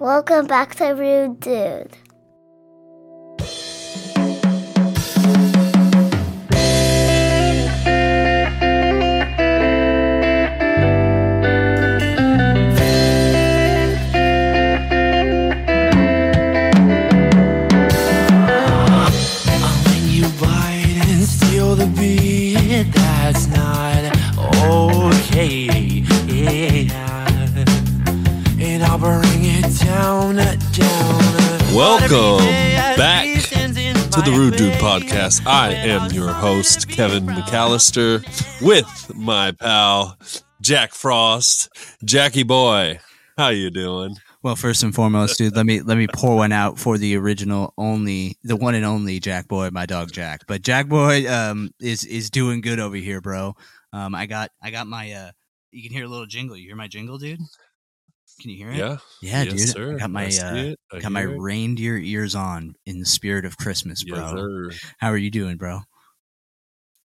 Welcome back to Rude Dude. Welcome back to the Rude Dude Podcast. I am your host, Kevin McAllister, with my pal Jack Frost. Jackie boy, how you doing? Well, first and foremost, dude, let me let me pour one out for the original, only the one and only Jack Boy, my dog Jack. But Jack Boy um, is is doing good over here, bro. Um, I got I got my uh, you can hear a little jingle. You hear my jingle, dude? Can you hear it? Yeah, yeah, yes, dude. sir. I got my I uh. I got my it. reindeer ears on in the spirit of Christmas, bro. Yes, sir. How are you doing, bro?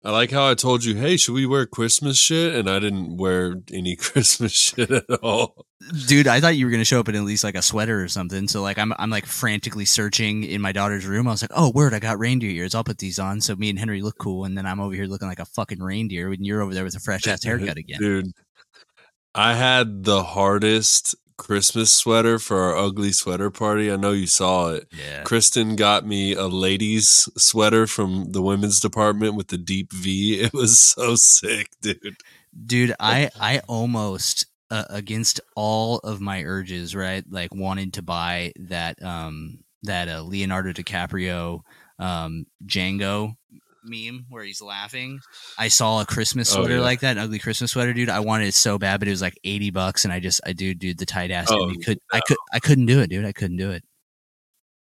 I like how I told you, hey, should we wear Christmas shit? And I didn't wear any Christmas shit at all. Dude, I thought you were gonna show up in at least like a sweater or something. So like I'm I'm like frantically searching in my daughter's room. I was like, oh word, I got reindeer ears. I'll put these on so me and Henry look cool. And then I'm over here looking like a fucking reindeer when you're over there with a fresh ass haircut again. Dude, I had the hardest Christmas sweater for our ugly sweater party. I know you saw it. Yeah. Kristen got me a ladies sweater from the women's department with the deep V. It was so sick, dude. Dude, I I almost uh, against all of my urges, right? Like wanted to buy that um that uh, Leonardo DiCaprio um Django meme where he's laughing. I saw a Christmas Oh, sweater yeah. like that, an ugly Christmas sweater, dude. I wanted it so bad, but it was like eighty bucks, and I just I do dude the tight ass. Oh, could I could I couldn't do it, dude. I couldn't do it.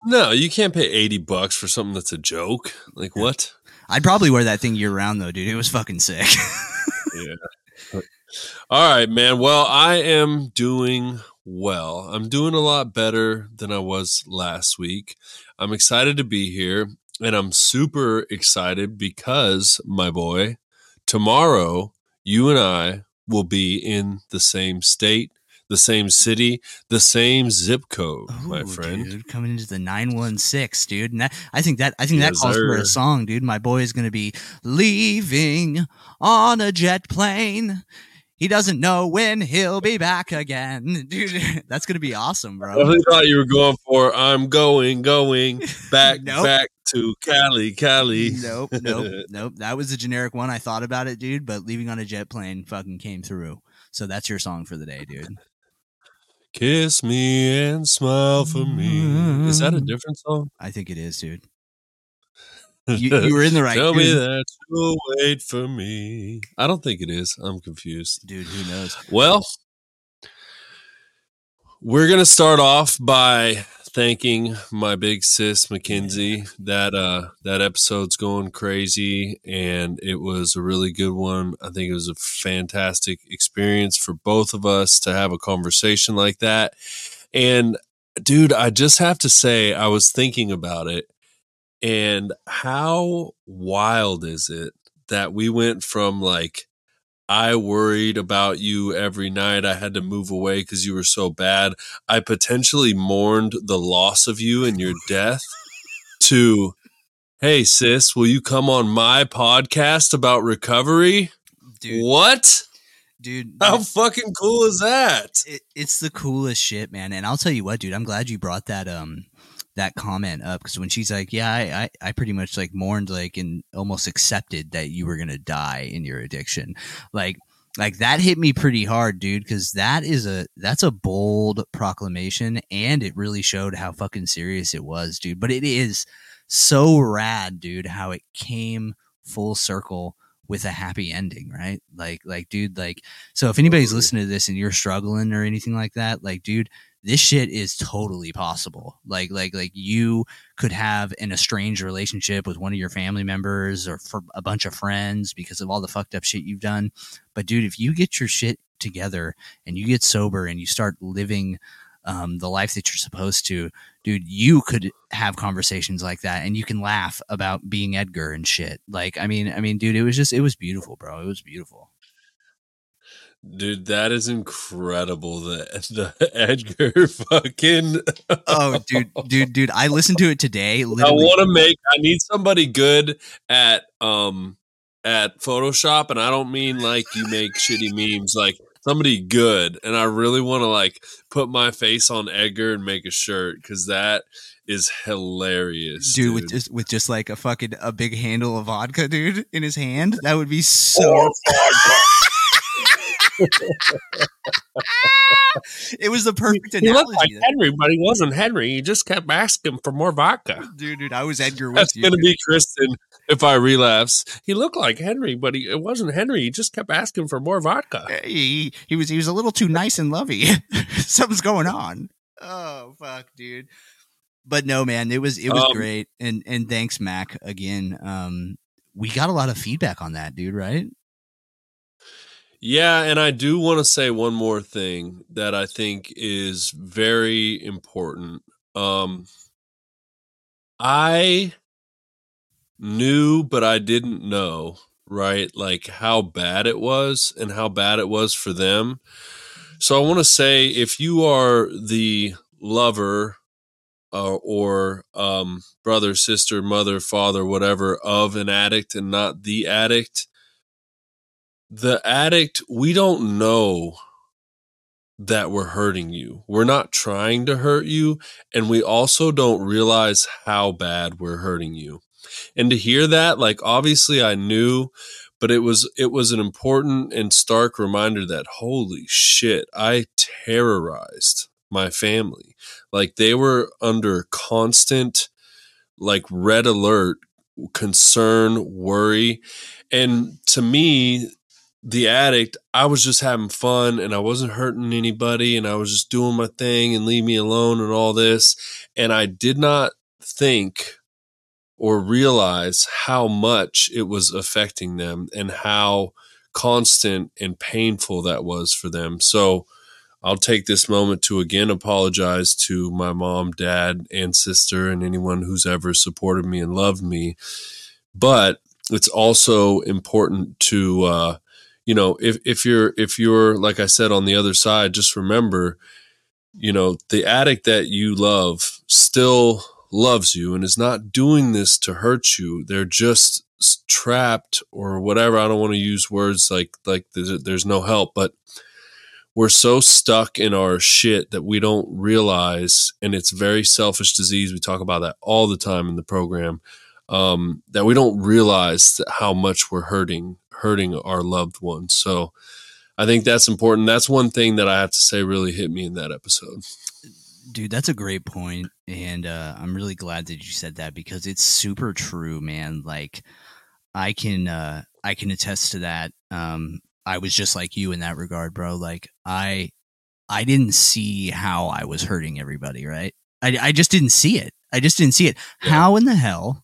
No, you can't pay 80 bucks for something that's a joke. Like what? I'd probably wear that thing year round though, dude. It was fucking sick. Yeah. All right, man. Well, I am doing well. I'm doing a lot better than I was last week. I'm excited to be here, and I'm super excited because, my boy, tomorrow you and I will be in the same state, the same city, the same zip code, my friend. dude, coming into the nine one six, dude. And that, I think that I think that Yes, calls for a song, dude. My boy is gonna be leaving on a jet plane. He doesn't know when he'll be back again, dude. That's gonna be awesome, I bro. really thought you were going for I'm going, going back, Nope. back to Cali, Cali. Nope, nope, nope. That was a generic one. I thought about it, dude, but leaving on a jet plane fucking came through. So that's your song for the day, dude. Kiss me and smile for me. Is that a mm. different song? I think it is, dude. You, you were in the right. Tell me that you'll wait for me. I don't think it is. I'm confused. dude. Who knows? Well, we're gonna start off by thanking my big sis Mackenzie. That uh that episode's going crazy and it was a really good one. I think it was a fantastic experience for both of us to have a conversation like that. And dude, I just have to say I was thinking about it and how wild is it that we went from like I worried about you every night. I had to move away because you were so bad. I potentially mourned the loss of you and your death to, hey, sis, will you come on my podcast about recovery? Dude, What? dude. How fucking cool is that? it, it's the coolest shit, man. And I'll tell you what, dude, I'm glad you brought that um that comment up because when she's like, yeah, I, I I pretty much like mourned like and almost accepted that you were gonna die in your addiction, like. Like that hit me pretty hard, dude, because that is a that's a bold proclamation, and it really showed how fucking serious it was, dude. But it is so rad, dude, how it came full circle with a happy ending, right? Like, like, dude, like, so if anybody's listening to this and you're struggling or anything like that, like, dude, this shit is totally possible. Like, like, like you could have an estranged relationship with one of your family members or for a bunch of friends because of all the fucked up shit you've done. But dude, if you get your shit together and you get sober and you start living um, the life that you're supposed to, dude, you could have conversations like that and you can laugh about being Edgar and shit. Like, I mean, I mean, dude, it was just, it was beautiful, bro. It was beautiful. Dude, that is incredible. The the Edgar fucking. Oh, dude, dude, dude! I listened to it today. I want to make. I need somebody good at um at Photoshop, and I don't mean like you make shitty memes. Like somebody good, and I really want to like put my face on Edgar and make a shirt because that is hilarious, dude, dude. with just with just like a fucking a big handle of vodka, dude, in his hand. That would be so. it was the perfect he looked like analogy, Henry, but he wasn't Henry. He just kept asking for more vodka. dude. Dude, I was Edgar with That's you. gonna be Kristen if I relapse. He looked like Henry, but he, it wasn't Henry. He just kept asking for more vodka. he, he was he was a little too nice and lovey. Something's going on. Oh fuck, dude. But no, man, it was it was Um, great, and and thanks, Mac, again. Um, we got a lot of feedback on that, dude. Right? Yeah, and I do want to say one more thing that I think is very important. Um I knew but I didn't know, right? Like how bad it was and how bad it was for them. So I want to say if you are the lover uh, or um brother, sister, mother, father, whatever of an addict and not the addict, the addict, we don't know that we're hurting you. We're not trying to hurt you. And we also don't realize how bad we're hurting you. And to hear that, like obviously I knew, but it was it was an important and stark reminder that holy shit, I terrorized my family. Like they were under constant like red alert, concern, worry. And to me, the addict, I was just having fun and I wasn't hurting anybody and I was just doing my thing and leave me alone and all this. And I did not think or realize how much it was affecting them and how constant and painful that was for them. So I'll take this moment to again apologize to my mom, dad, and sister and anyone who's ever supported me and loved me. But it's also important to uh, you know if if you're if you're like i said on the other side just remember you know the addict that you love still loves you and is not doing this to hurt you. They're just trapped or whatever. I don't want to use words like like there's, there's no help but we're so stuck in our shit that we don't realize and it's very selfish disease. We talk about that all the time in the program um, that we don't realize how much we're hurting hurting our loved ones. So I think that's important. That's one thing that I have to say really hit me in that episode. Dude, that's a great point, and uh, I'm really glad that you said that because it's super true, man. Like, I can uh, I can attest to that. Um, I was just like you in that regard, bro. Like, I I didn't see how I was hurting everybody, right? I I just didn't see it. I just didn't see it. Yeah. How in the hell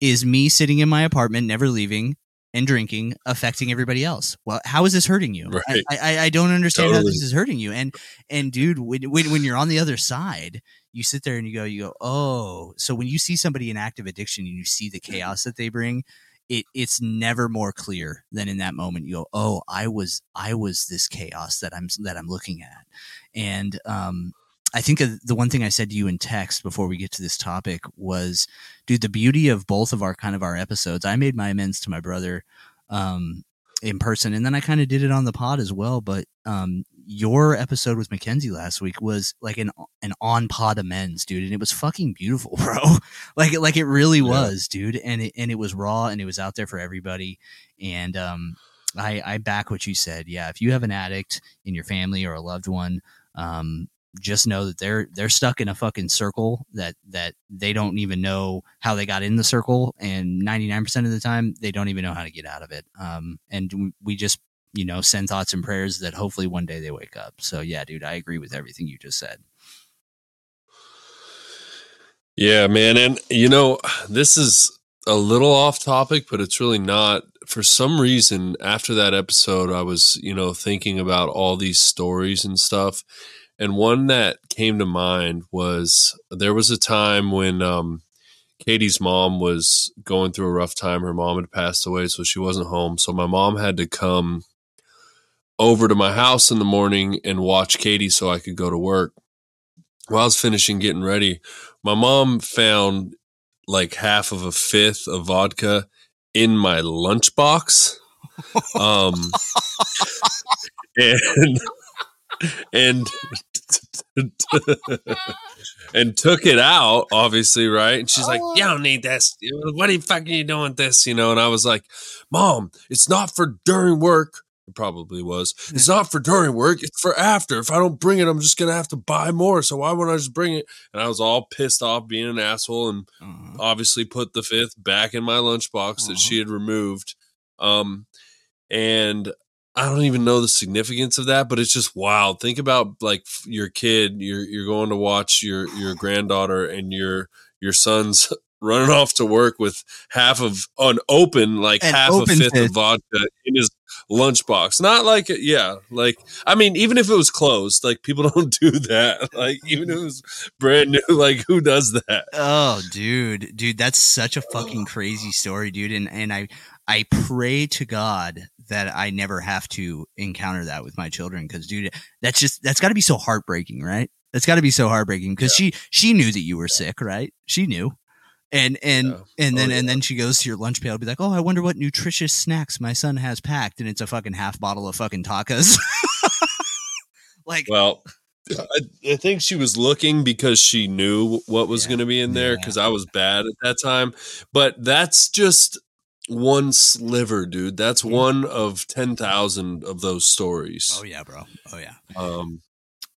is me sitting in my apartment, never leaving, and drinking affecting everybody else? Well, how is this hurting you? I- Right. I, I, I don't understand how this is hurting you. And and dude, when, when when you're on the other side, you sit there and you go, you go, oh. So when you see somebody in active addiction and you see the chaos that they bring, it it's never more clear than in that moment. You go, oh, I was I was this chaos that I'm that I'm looking at, and um. I think the one thing I said to you in text before we get to this topic was, dude, the beauty of both of our kind of our episodes. I made my amends to my brother um, in person, and then I kind of did it on the pod as well. But um, your episode with Mackenzie last week was like an an on pod amends, dude, and it was fucking beautiful, bro. like it, like it really Yeah. was, dude, and it and it was raw and it was out there for everybody. And um, I I back what you said. Yeah, if you have an addict in your family or a loved one, um, just know that they're they're stuck in a fucking circle that that they don't even know how they got in the circle and 99% of the time they don't even know how to get out of it um and we just you know send thoughts and prayers that hopefully one day they wake up so yeah dude i agree with everything you just said Yeah, man. And, you know, this is a little off topic, but it's really not. For some reason, after that episode, I was, you know, thinking about all these stories and stuff. And one that came to mind was there was a time when um, Katie's mom was going through a rough time. Her mom had passed away, so she wasn't home. So my mom had to come over to my house in the morning and watch Katie so I could go to work. While I was finishing getting ready, my mom found like half of a fifth of vodka in my lunchbox. Um, and and and took it out, obviously, right? And she's like, "You don't need this. What the fuck are you fucking doing with this?" You know, and I was like, "Mom, it's not for during work." It probably was. It's not for during work. It's for after. If I don't bring it, I'm just gonna have to buy more. So why wouldn't I just bring it? And I was all pissed off being an asshole, and Uh-huh. obviously put the fifth back in my lunchbox that she had removed. Um, and I don't even know the significance of that, but it's just wild. Think about like your kid, you're you're going to watch your your granddaughter and your your son's running off to work with half of an open like half a fifth fifth. of vodka in his lunchbox. Not like yeah, like I mean, even if it was closed, like people don't do that. Like even if it was brand new, like who does that? Oh, dude, dude, that's such a oh. fucking crazy story, dude. And and I I pray to God that I never have to encounter that with my children because, dude, that's just that's got to be so heartbreaking, right? That's got to be so heartbreaking because she she knew that you were sick, right? She knew. And and Yeah. and oh, then Oh, and then she goes to your lunch pail, and be like, "Oh, I wonder what nutritious snacks my son has packed," and it's a fucking half bottle of fucking tacos. like, Well, I, I think she was looking because she knew what was Yeah. going to be in there Yeah. because I was bad at that time. But that's just one sliver, dude. That's Yeah. one of 10,000 of those stories. oh yeah, bro, oh yeah. Um,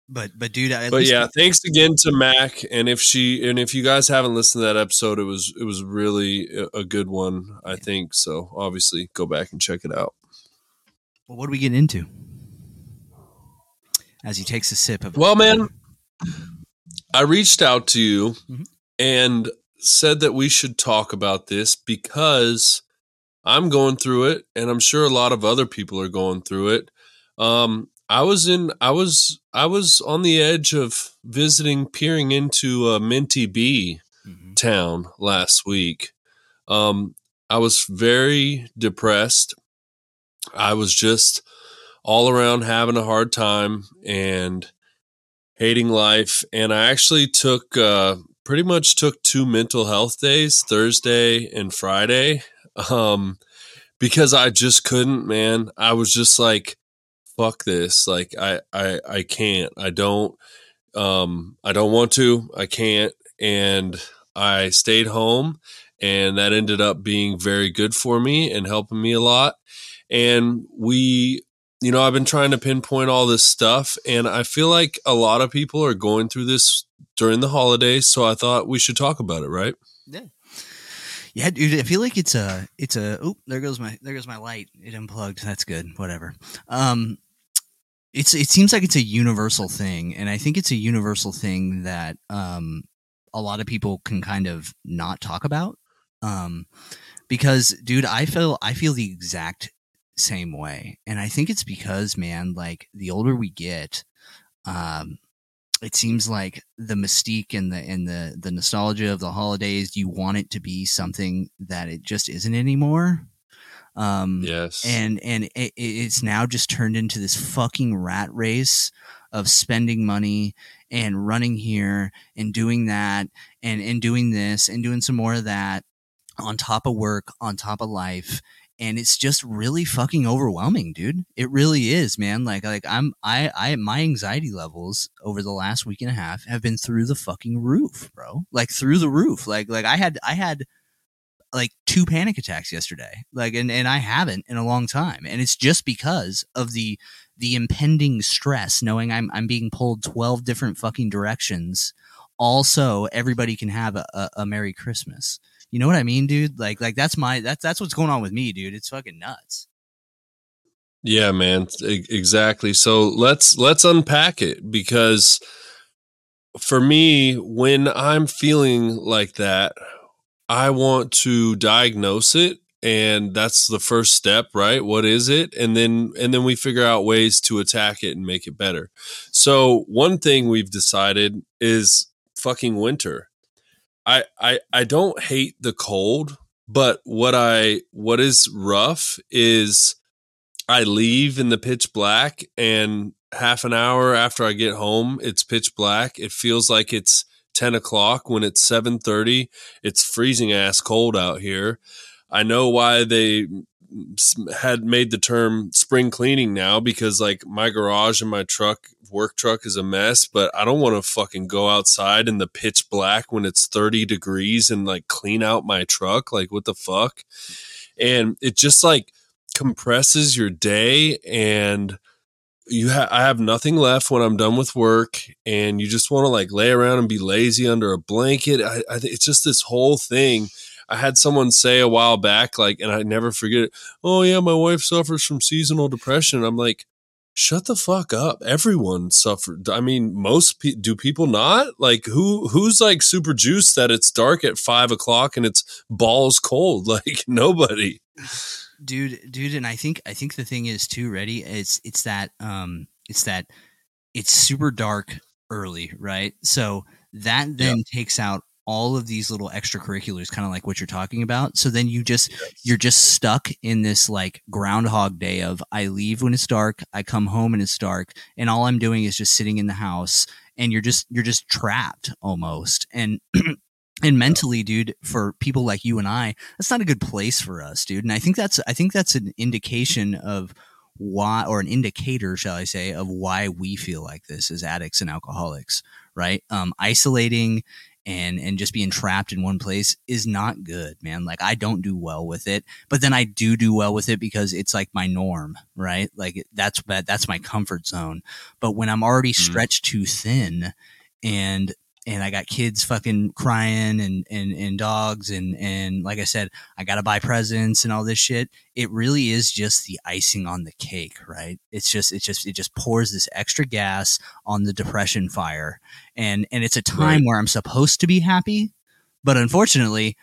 But but dude, at but least yeah, thanks again to Mac. And if she, and if you guys haven't listened to that episode, it was, it was really a, good one, I think. So obviously go back and check it out. Well, what do we get into? As he takes a sip of Well, man, I reached out to you Mhm. and said that we should talk about this because I'm going through it, and I'm sure a lot of other people are going through it. Um, I was in, I was, I was on the edge of visiting, peering into a Minty Bee Mhm. town last week. Um, I was very depressed. I was just all around having a hard time and hating life. And I actually took, uh, pretty much took two mental health days, Thursday and Friday, um, because I just couldn't, man. I was just like, fuck this. Like, I, I, I can't, I don't, um, I don't want to, I can't. And I stayed home and that ended up being very good for me and helping me a lot. And we, you know, I've been trying to pinpoint all this stuff, and I feel like a lot of people are going through this during the holidays. So I thought we should talk about it, right? Yeah, dude, I feel like it's a it's a oh, there goes my there goes my light. It unplugged. That's good. Whatever. Um it's it seems like it's a universal thing and I think it's a universal thing that um a lot of people can kind of not talk about. Um because dude, I feel I feel the exact same way. And I think it's because man, like the older we get, um it seems like the mystique and the and the the nostalgia of the holidays you want it to be something that it just isn't anymore um Yes. and and it, it's now just turned into this fucking rat race of spending money and running here and doing that and and doing this and doing some more of that on top of work on top of life and it's just really fucking overwhelming dude. It really is man. Like like i'm i i my anxiety levels over the last week and a half have been through the fucking roof bro. Like through the roof. Like like i had i had like two panic attacks yesterday. Like and, and i haven't in a long time. And it's just because of the the impending stress knowing i'm i'm being pulled 12 different fucking directions. Also everybody can have a, a, a merry christmas you know what i mean dude like like that's my that's that's what's going on with me dude it's fucking nuts Yeah, man, e- exactly. So let's let's unpack it because for me, when I'm feeling like that, I want to diagnose it and that's the first step, right? What is it? And then and then we figure out ways to attack it and make it better. So, one thing we've decided is fucking winter. I I I don't hate the cold, but what I what is rough is I leave in the pitch black and half an hour after I get home, it's pitch black. It feels like it's 10 o'clock when it's 7.30. It's freezing ass cold out here. I know why they had made the term spring cleaning now because like my garage and my truck work truck is a mess but i don't want to fucking go outside in the pitch black when it's 30 degrees and like clean out my truck like what the fuck and it just like compresses your day and you have I have nothing left when I'm done with work and you just want to like lay around and be lazy under a blanket. I, I it's just this whole thing. I had someone say a while back, like, and I never forget it. Oh yeah, my wife suffers from seasonal depression. I'm like, shut the fuck up. Everyone suffered. I mean, most pe- do people not like who who's like super juiced that it's dark at five o'clock and it's balls cold. Like nobody dude dude and i think i think the thing is too ready it's it's that um it's that it's super dark early right so that then yeah. takes out all of these little extracurriculars kind of like what you're talking about. So then you just you're just stuck in this like groundhog day of i leave when it's dark i come home and it's dark and all i'm doing is just sitting in the house and you're just you're just trapped almost. And and mentally dude for people like you and i that's not a good place for us dude. And i think that's i think that's an indication of why or an indicator shall i say of why we feel like this as addicts and alcoholics right? Um isolating and and just being trapped in one place is not good man. Like i don't do well with it but then i do do well with it because it's like my norm right? Like that's that's my comfort zone. But when i'm already mm-hmm. stretched too thin and and I got kids fucking crying and, and, and dogs and, and like I said, I got to buy presents and all this shit. It really is just the icing on the cake, right? It's just, it just, it just pours this extra gas on the depression fire. And, and it's a time right. where I'm supposed to be happy, but unfortunately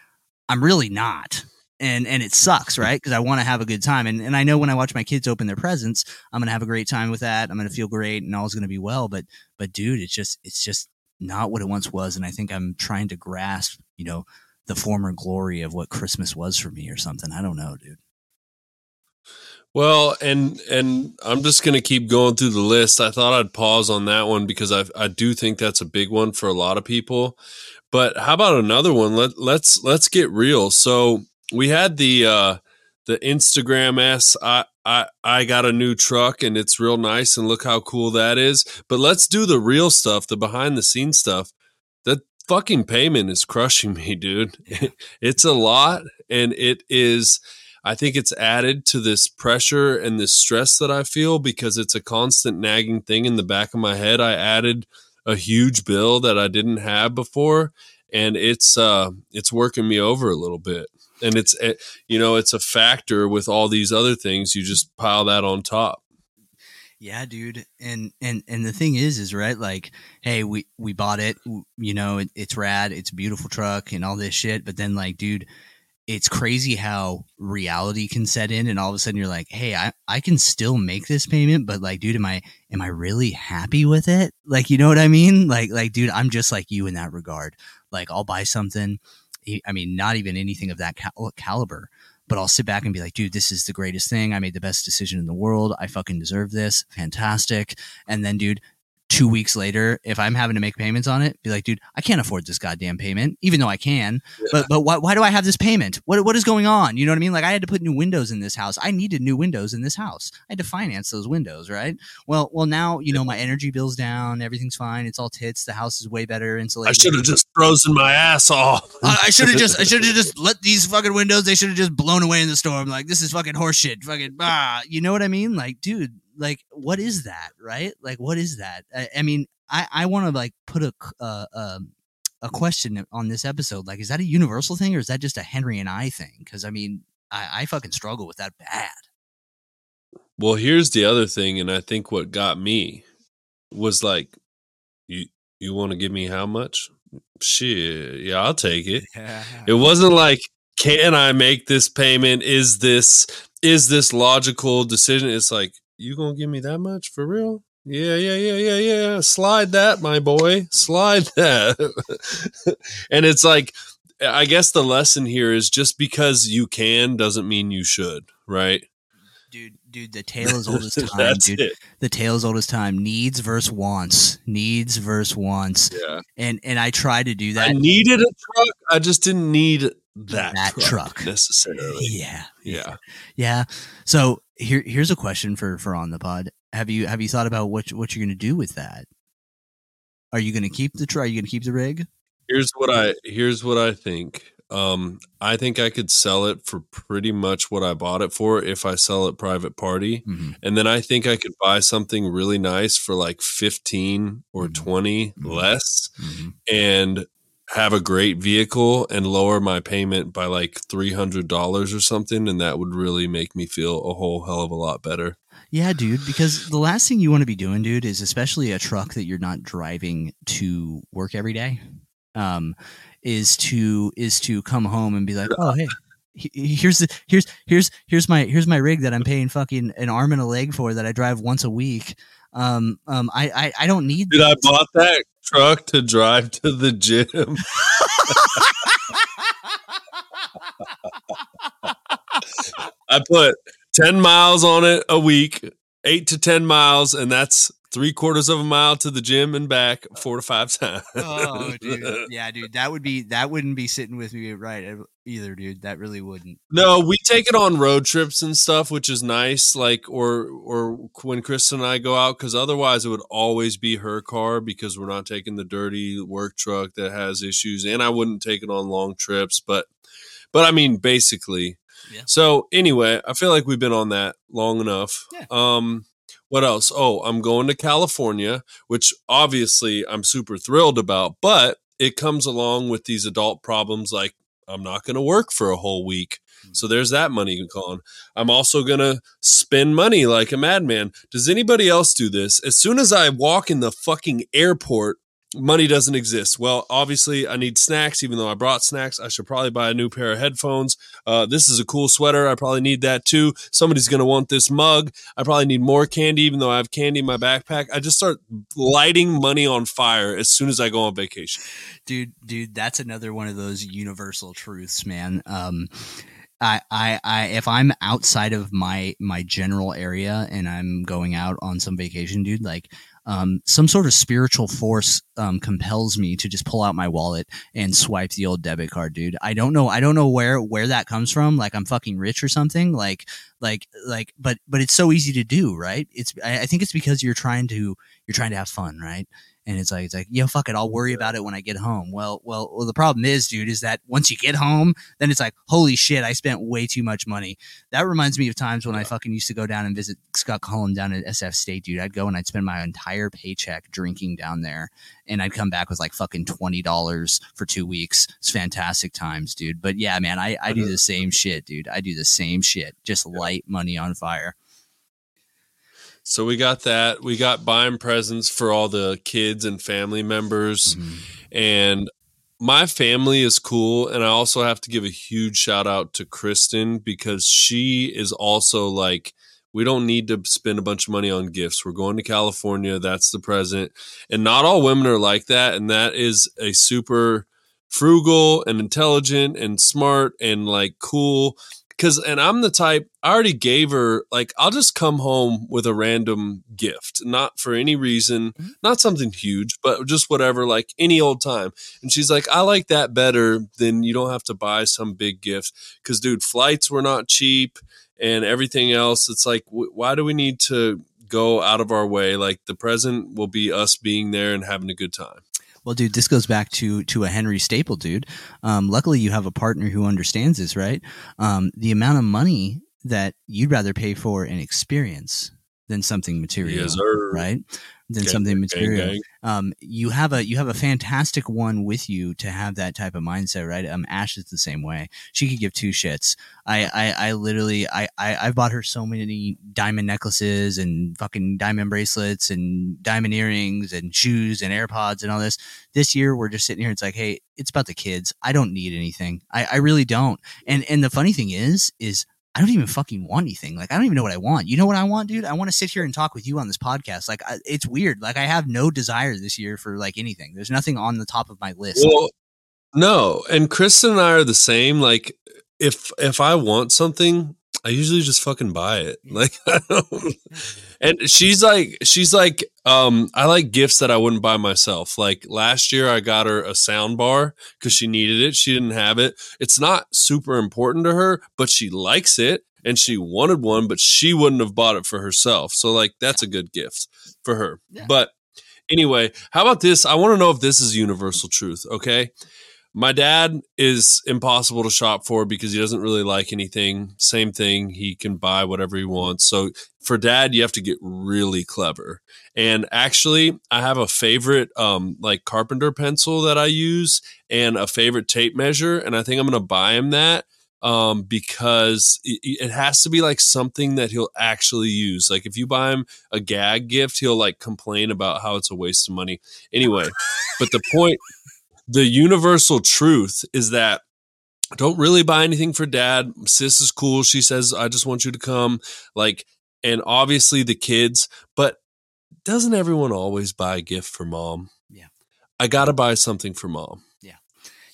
I'm really not. And, and it sucks, right? Because I want to have a good time. And, and I know when I watch my kids open their presents, I'm going to have a great time with that. I'm going to feel great and all's going to be well. But, but dude, it's just, it's just, not what it once was. And I think I'm trying to grasp, you know, the former glory of what Christmas was for me or something. I don't know, dude. Well, and and I'm just going to keep going through the list. I thought I'd pause on that one because I I do think that's a big one for a lot of people. But how about another one? Let let's let's get real. So we had the uh the Instagram s I I got a new truck and it's real nice and look how cool that is. But let's do the real stuff, the behind the scenes stuff. That fucking payment is crushing me, dude. it's a lot and it is I think it's added to this pressure and this stress that I feel because it's a constant nagging thing in the back of my head. I added a huge bill that I didn't have before and it's uh it's working me over a little bit and it's eh, you know it's a factor with all these other things you just pile that on top. Yeah dude and and and the thing is is right like hey we we bought it you know it, it's rad it's a beautiful truck and all this shit but then like dude it's crazy how reality can set in and all of a sudden you're like hey i i can still make this payment but like dude am i am i really happy with it? Like you know what i mean? Like like dude i'm just like you in that regard. Like i'll buy something I mean, not even anything of that cal- caliber. But I'll sit back and be like, dude, this is the greatest thing. I made the best decision in the world. I fucking deserve this. Fantastic. And then, dude, two weeks later, if I'm having to make payments on it, be like, dude, I can't afford this goddamn payment, even though I can. Yeah. But but why, why do I have this payment? What what is going on? You know what I mean? Like I had to put new windows in this house. I needed new windows in this house. I had to finance those windows, right? Well well now you know my energy bill's down, everything's fine, it's all tits. The house is way better insulated. I should have just frozen my ass off. I, I should have just I should have just let these fucking windows. They should have just blown away in the storm. Like this is fucking horseshit. Fucking ah, you know what I mean? Like dude like what is that right? Like what is that? I, I mean i i want to like put a uh, um, a question on this episode like is that a universal thing or is that just a henry and i thing? Because i mean I, I fucking struggle with that bad. Well here's the other thing and i think what got me was like you you want to give me how much? Shit yeah i'll take it. Yeah. it wasn't like can i make this payment? Is this is this logical decision? It's like you gonna give me that much for real? Yeah, yeah, yeah, yeah, yeah. Slide that, my boy. Slide that. and it's like, I guess the lesson here is just because you can doesn't mean you should, right? dude, dude, the tale is old as time, That's dude. it. The tale is old as time. Needs versus wants. Needs versus wants. Yeah. And and I try to do that. I needed a truck. I just didn't need that, That truck, truck. necessarily. Yeah. Yeah. Yeah. So here here's a question for for on the pod. Have you have you thought about what what you're gonna do with that? Are you gonna keep the try? Are you gonna keep the rig? Here's what I here's what I think. Um, I think I could sell it for pretty much what I bought it for if I sell it private party. Mhm. And then I think I could buy something really nice for like 15 or Mhm. 20 Mhm. less Mhm. and have a great vehicle and lower my payment by like $300 or something. And that would really make me feel a whole hell of a lot better. Yeah, dude. Because the last thing you want to be doing, dude, is especially a truck that you're not driving to work every day. Um, is to is to come home and be like, oh hey, he- he- here's the here's here's here's my here's my rig that I'm paying fucking an arm and a leg for that I drive once a week. Um, um, I I, I don't need. Dude, I bought that truck to drive to the gym. I put 10 miles on it a week, eight to 10 miles, and that's three quarters of a mile to the gym and back four to five times. oh, dude. Yeah, dude. That would be that wouldn't be sitting with me right either, dude. That really wouldn't. No, we take it on road trips and stuff, which is nice. Like, or or when Kristen and I go out, because otherwise it would always be her car because we're not taking the dirty work truck that has issues, and I wouldn't take it on long trips. But, but I mean, basically. Yeah. So anyway, I feel like we've been on that long enough. Yeah. Um, what else? Oh, I'm going to California, which obviously I'm super thrilled about, but it comes along with these adult problems like I'm not going to work for a whole week. So mm-hmm. there's that money gone. I'm also going to spend money like a madman. Does anybody else do this? As soon as I walk in the fucking airport, money doesn't exist. Well, obviously, I need snacks. Even though I brought snacks, I should probably buy a new pair of headphones. Uh, this is a cool sweater. I probably need that too. Somebody's going to want this mug. I probably need more candy, even though I have candy in my backpack. I just start lighting money on fire as soon as I go on vacation. dude dude that's another one of those universal truths man um I, I, I, if I'm outside of my my general area and I'm going out on some vacation, dude, like, um, some sort of spiritual force um, compels me to just pull out my wallet and swipe the old debit card, dude. I don't know, I don't know where where that comes from. Like I'm fucking rich or something. Like, like, like, but but it's so easy to do, right? It's I, I think it's because you're trying to you're trying to have fun, right? And it's like it's like yo fuck it i'll worry about it when i get home. Well well well the problem is dude is that once you get home then it's like holy shit i spent way too much money. That reminds me of times when i fucking used to go down and visit scott Cullum down at sf state dude. I'd go and i'd spend my entire paycheck drinking down there and i'd come back with like fucking $20 for two weeks. It's fantastic times dude. But yeah man i, I do the same shit dude. I do the same shit. Just light money on fire So we got that. We got buying presents for all the kids and family members. Mm-hmm. And my family is cool. And I also have to give a huge shout out to Kristen because she is also like, we don't need to spend a bunch of money on gifts. We're going to California. That's the present. And not all women are like that. And that is a super frugal and intelligent and smart and like cool because and i'm the type i already gave her like i'll just come home with a random gift not for any reason Mhm. not something huge but just whatever like any old time. And she's like i like that better than you don't have to buy some big gift. Because dude flights were not cheap and everything else. It's like w- why do we need to go out of our way? Like the present will be us being there and having a good time Well, dude, this goes back to to a Henry Staple, dude. Um, luckily, you have a partner who understands this, right? Um, the amount of money that you'd rather pay for an experience than something material, Yes, right? Than Gang, something gang, material. gang. Um, you have a you have a fantastic one with you to have that type of mindset, right? Um, Ash is the same way. She could give two shits. I I, I literally I, I I've bought her so many diamond necklaces and fucking diamond bracelets and diamond earrings and shoes and AirPods and all this. This year we're just sitting here. It's like, hey, it's about the kids. I don't need anything. I, I really don't. And and the funny thing is, is I don't even fucking want anything. Like I don't even know what I want. You know what I want, dude? I want to sit here and talk with you on this podcast. Like I, it's weird. Like I have no desire this year for like anything. There's nothing on the top of my list. Well, no, and Kristen and I are the same. Like, if if I want something, I usually just fucking buy it. Like, and she's like, she's like, um, I like gifts that I wouldn't buy myself. Like last year, I got her a sound bar because she needed it. She didn't have it. It's not super important to her, but she likes it and she wanted one, but she wouldn't have bought it for herself. So, like, that's a good gift for her. Yeah. But anyway, how about this? I want to know if this is universal truth. Okay. My dad is impossible to shop for because he doesn't really like anything. Same thing. He can buy whatever he wants. So for dad, you have to get really clever. And actually, I have a favorite um like carpenter pencil that I use and a favorite tape measure. And I think I'm gonna buy him that um because it, it has to be like something that he'll actually use. Like if you buy him a gag gift, he'll like complain about how it's a waste of money. Anyway, but the point the universal truth is that don't really buy anything for dad. Sis is cool. She says, I just want you to come. Like, and obviously the kids, but doesn't everyone always buy a gift for mom? Yeah. I got to buy something for mom. Yeah.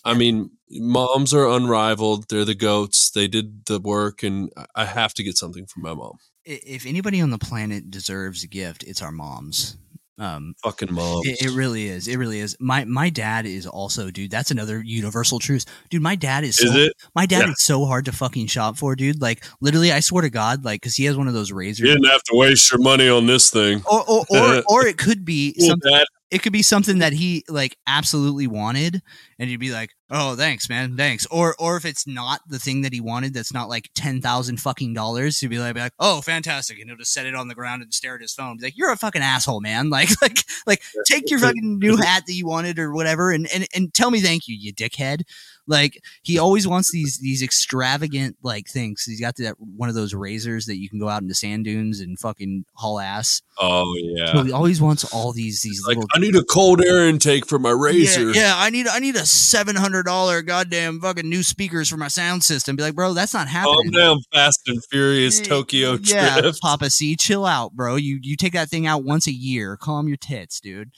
I mean, moms are unrivaled. They're the goats. They did the work, and I have to get something for my mom. If anybody on the planet deserves a gift, it's our moms. Um, Fucking mom. It, it really is. It really is. My my dad is also, dude. That's another universal truth, dude. My dad is. So, Is it? My dad Yeah. is so hard to fucking shop for, dude. Like literally, I swear to God, like because he has one of those razors. You didn't have to waste your money on this thing. or or or, or it could be Cool, something. Dad. It could be something that he like absolutely wanted, and you'd be like, "Oh, thanks, man, thanks." Or or if it's not the thing that he wanted, that's not like ten thousand fucking dollars, he'd be like, be like, "Oh, fantastic," and he'll just set it on the ground and stare at his phone. Be like, "You're a fucking asshole, man!" Like like like take your fucking new hat that you wanted or whatever, and and and tell me thank you, you dickhead. Like he always wants these these extravagant like things. He's got that one of those razors that you can go out into sand dunes and fucking haul ass. Oh yeah. So he always wants all these these like little I need a cold air intake for my razor. yeah, yeah, I need I need a seven hundred dollar goddamn fucking new speakers for my sound system. Be like, bro, that's not happening. Calm down, Fast and Furious Eh, Tokyo yeah. Papa C, chill out, bro. You you take that thing out once a year. Calm your tits, dude.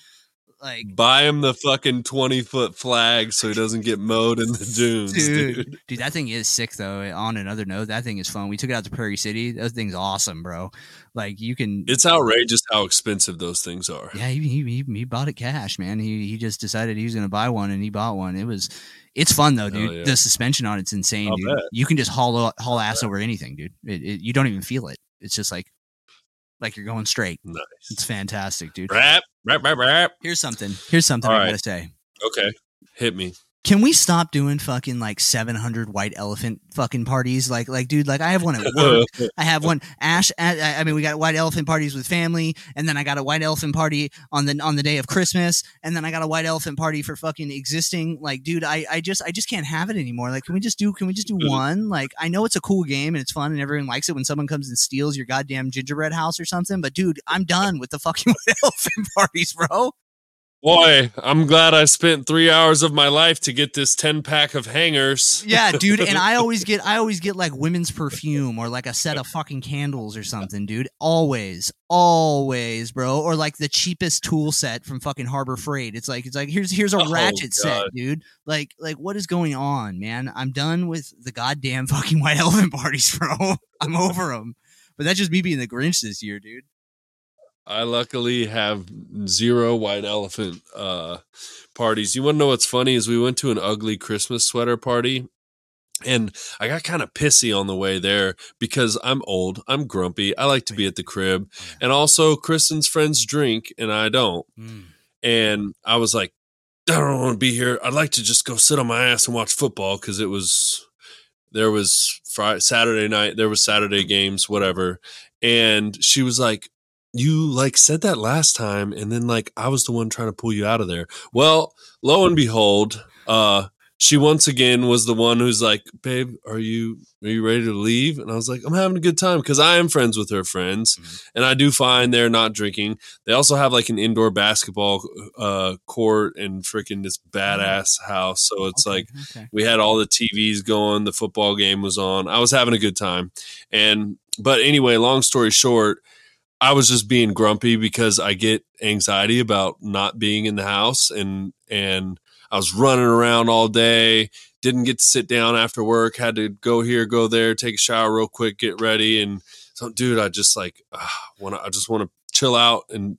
Like, Buy him the fucking twenty foot flag so he doesn't get mowed in the dunes, dude, dude. dude, that thing is sick though. On another note, that thing is fun. We took it out to Prairie City. That thing's awesome, bro. Like, you can. It's outrageous how expensive those things are. Yeah, he, he he bought it cash, man. He he just decided he was gonna buy one, and he bought one. It was, it's fun though, dude. yeah. The suspension on it's insane, I'll dude. bet. You can just haul haul ass over anything, dude. It, it, you don't even feel it. It's just like, like you're going straight. Nice. It's fantastic, dude. Rap. Here's something. Here's something All I right. gotta say. Okay, hit me. Can we stop doing fucking like 700 white elephant fucking parties? Like, like, dude, like I have one at work. I have one Ash. I mean, we got white elephant parties with family, and then I got a white elephant party on the on the day of Christmas, and then I got a white elephant party for fucking existing. Like, dude, I I just I just can't have it anymore. Like, can we just do can we just do Mhm. one? Like, I know it's a cool game and it's fun and everyone likes it when someone comes and steals your goddamn gingerbread house or something. But dude, I'm done with the fucking white elephant parties, bro. Boy, I'm glad I spent three hours of my life to get this ten pack of hangers. Yeah, dude, and I always get I always get like women's perfume or like a set of fucking candles or something, dude. Always, always, bro. Or like the cheapest tool set from fucking Harbor Freight. It's like it's like here's here's a Oh, ratchet set, dude. Like like what is going on, man? I'm done with the goddamn fucking white elephant parties, bro. I'm over them. But that's just me being the Grinch this year, dude. I luckily have zero white elephant uh, parties. You want to know what's funny? Is we went to an ugly Christmas sweater party, and I got kind of pissy on the way there because I'm old, I'm grumpy, I like to be at the crib, and also Kristen's friends drink and I don't. And I was like, I don't want to be here. I'd like to just go sit on my ass and watch football because it was there was Friday, Saturday night, there was Saturday games, whatever. And she was like, you like said that last time and then like I was the one trying to pull you out of there. Well, lo and behold, uh she once again was the one who's like, "Babe, are you are you ready to leave?" And I was like, "I'm having a good time because I am friends with her friends, Mhm. and I do find they're not drinking. They also have like an indoor basketball uh, court and freaking this badass house. So it's Okay, like okay. we had all the TVs going. The football game was on. I was having a good time. And but anyway, long story short, I was just being grumpy because I get anxiety about not being in the house and and I was running around all day didn't get to sit down after work. Had to go here, go there, take a shower real quick, get ready, and so, dude, I just like uh, want. I just want to chill out and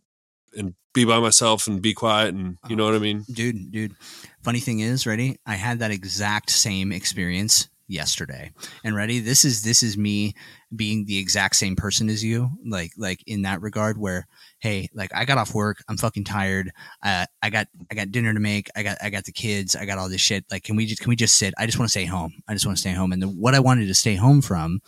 and be by myself and be quiet, and you know what I mean. dude dude funny thing is ready i had that exact same experience yesterday. And ready? This is this is me being the exact same person as you like like in that regard where hey like i got off work i'm fucking tired uh, i got i got dinner to make i got i got the kids i got all this shit. Like can we just can we just sit? I just want to stay home. I just want to stay home. And the, what i wanted to stay home from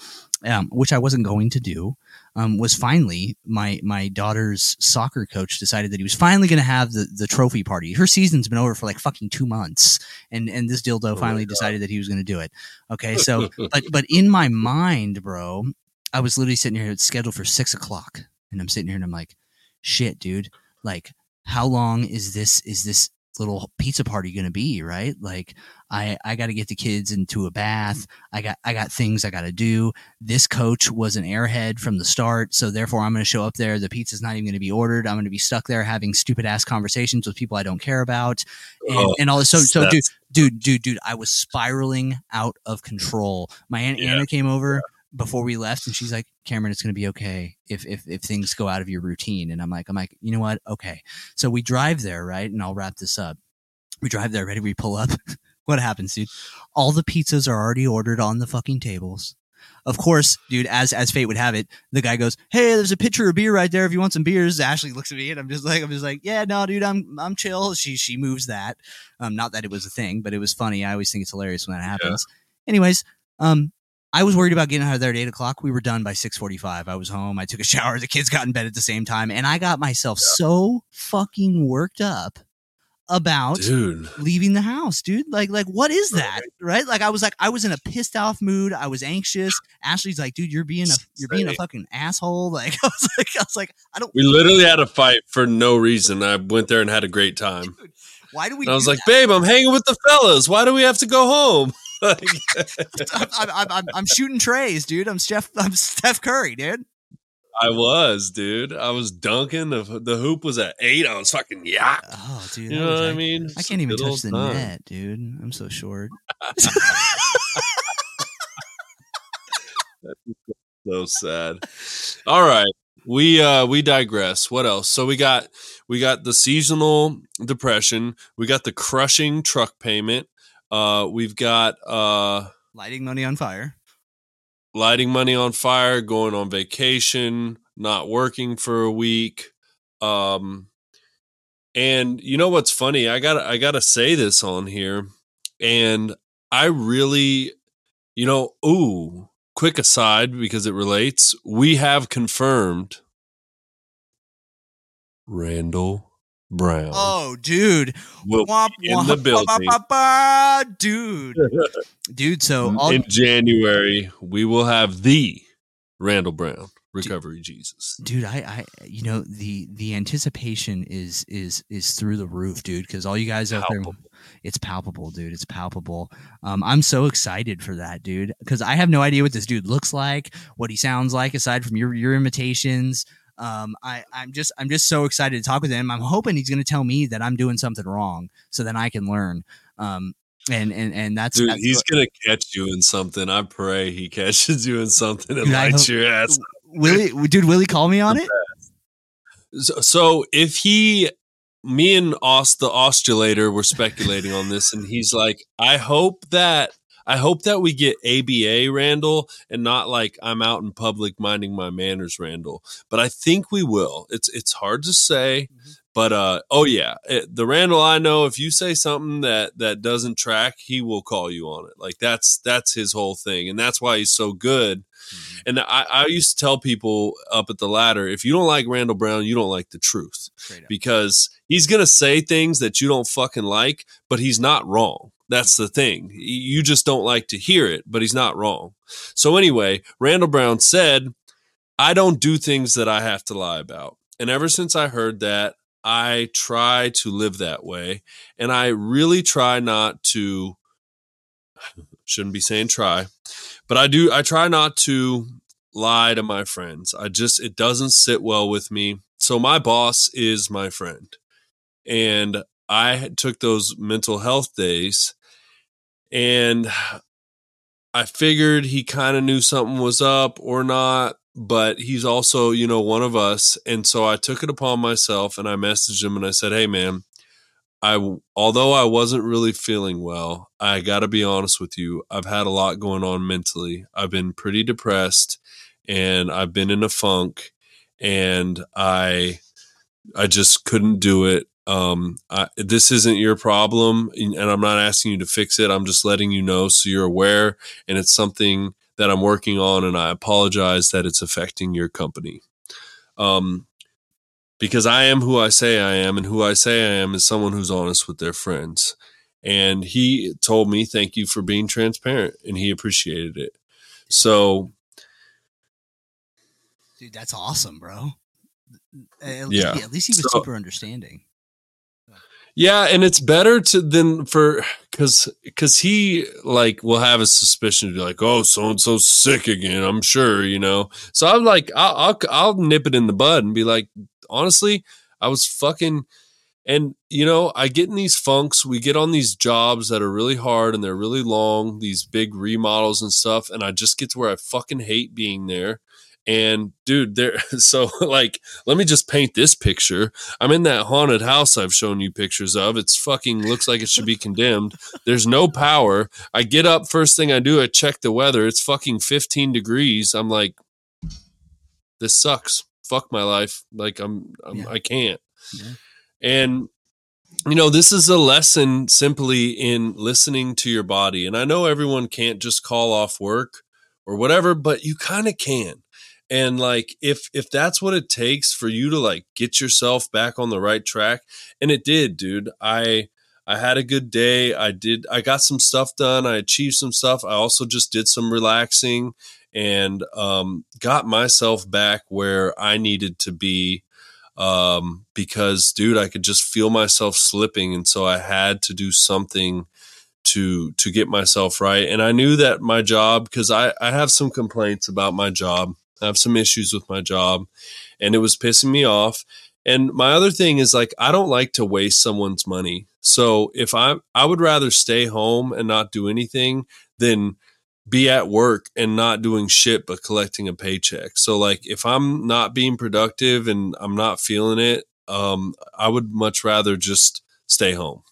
um, which i wasn't going to do um, was finally my my daughter's soccer coach decided that he was finally going to have the, the trophy party. Her season's been over for like fucking two months, and and this dildo finally decided that he was going to do it. Okay, so but but in my mind, bro, I was literally sitting here. It's scheduled for six o'clock, and I'm sitting here and I'm like, shit, dude, like how long is this is this little pizza party going to be right? Like i i got to get the kids into a bath. I got i got things i got to do. This coach was an airhead from the start so therefore i'm going to show up there. The pizza's not even going to be ordered. I'm going to be stuck there having stupid ass conversations with people i don't care about. And, Oh, and all this so so dude dude dude dude i was spiraling out of control. My aunt Yeah. anna came over before we left and she's like cameron it's going to be okay if, if if things go out of your routine. And i'm like i'm like you know what? Okay. So we drive there right? And i'll wrap this up. We drive there ready we pull up. What happens dude? All the pizzas are already ordered on the fucking tables. Of course dude as as fate would have it the guy goes hey there's a pitcher of beer right there if you want some beers. Ashley looks at me and i'm just like i'm just like yeah no dude i'm i'm chill. She she moves that. Um not that it was a thing but it was funny. I always think it's hilarious when that happens. Anyways um I was worried about getting out of there at eight o'clock. We were done by six forty-five. I was home. I took a shower. The kids got in bed at the same time, and I got myself so fucking worked up about Dude, leaving the house, dude. Like, like what is that, right? Like, I was like, I was in a pissed off mood. I was anxious. Ashley's like, dude, you're being a, you're being a fucking asshole. Like, I was like, I was like, I don't. we literally had a fight for no reason. I went there and had a great time. Why do we? And I was like, that? babe, I'm hanging with the fellas. Why do we have to go home? Like, I'm, I'm, I'm, I'm shooting trays, dude. I'm Steph. I'm Steph Curry, dude. I was, dude. I was dunking. The, the hoop was at eight. I was fucking yeah. Oh, dude. You know what I mean? I can't even touch the time. net, dude. I'm so short. So sad. All right. We uh we digress. What else? So we got we got the seasonal depression, we got the crushing truck payment, uh we've got uh Lighting money on fire. lighting money on fire, going on vacation, not working for a week. Um and you know what's funny? I got I got to say this on here and I really you know, ooh, quick aside because it relates. We have confirmed Randall Brown Oh, dude. will Womp, in womp, the building. womp, womp, dude. Dude, so all, in January we will have the Randall Brown recovery Jesus. dude i i you know the the anticipation is is is through the roof dude because all you guys out there it's palpable dude it's palpable um i'm so excited for that dude because i have no idea what this dude looks like what he sounds like aside from your your imitations um i i'm just i'm just so excited to talk with him i'm hoping he's going to tell me that i'm doing something wrong so then i can learn um and and and that's, Dude, that's he's what- gonna catch you in something. I pray he catches you in something and lights your ass. Willie, dude, Willie, call me on it. So, so if he, me and Os the Ostulator were speculating on this, and he's like, I hope that I hope that we get ABA Randall and not like I'm out in public minding my manners Randall. But I think we will. It's it's hard to say, mm-hmm. but uh oh yeah, it, the Randall I know if you say something that that doesn't track, he will call you on it. Like that's that's his whole thing, and that's why he's so good. Mm-hmm. And I, I used to tell people up at the ladder, if you don't like Randall Brown, you don't like the truth because he's going to say things that you don't fucking like, but he's not wrong. That's the thing. You just don't like to hear it, but he's not wrong. So, anyway, Randall Brown said, I don't do things that I have to lie about. And ever since I heard that, I try to live that way. And I really try not to, shouldn't be saying try, but I do, I try not to lie to my friends. I just, it doesn't sit well with me. So my boss is my friend. And I took those mental health days and I figured he kind of knew something was up or not, but he's also, you know, one of us. And so I took it upon myself and I messaged him and I said, Hey, man, I, although I wasn't really feeling well, I got to be honest with you. I've had a lot going on mentally. I've been pretty depressed and I've been in a funk and I, I just couldn't do it um I, this isn't your problem and i'm not asking you to fix it. I'm just letting you know so you're aware and it's something that i'm working on and i apologize that it's affecting your company. Um because i am who i say i am and who i say i am is someone who's honest with their friends. And he told me thank you for being transparent and he appreciated it. So dude that's awesome bro. At Yeah. least, at least he was So- super understanding Yeah, and it's better to than for because because he like will have a suspicion to be like, oh, so and so sick again. I'm sure you know. So I'm like, I'll, I'll I'll nip it in the bud and be like, honestly, I was fucking. And you know, I get in these funks. We get on these jobs that are really hard and they're really long. These big remodels and stuff, and I just get to where I fucking hate being there. And dude, there. So like, let me just paint this picture. I'm in that haunted house I've shown you pictures of. It's fucking looks like it should be condemned. There's no power. I get up first thing I do, I check the weather. It's fucking 15 degrees. I'm like, this sucks. Fuck my life. Like I'm, I'm Yeah. I can't. Yeah. And you know, this is a lesson simply in listening to your body. And I know everyone can't just call off work or whatever, but you kind of can and like if if that's what it takes for you to like get yourself back on the right track and it did dude i i had a good day. I did i got some stuff done. I achieved some stuff. I also just did some relaxing and um got myself back where i needed to be um because dude i could just feel myself slipping and so i had to do something to to get myself right. And i knew that my job because i i have some complaints about my job I have some issues with my job and it was pissing me off. And my other thing is like I don't like to waste someone's money. So if I I would rather stay home and not do anything than be at work and not doing shit but collecting a paycheck. So like if I'm not being productive and I'm not feeling it, um I would much rather just stay home.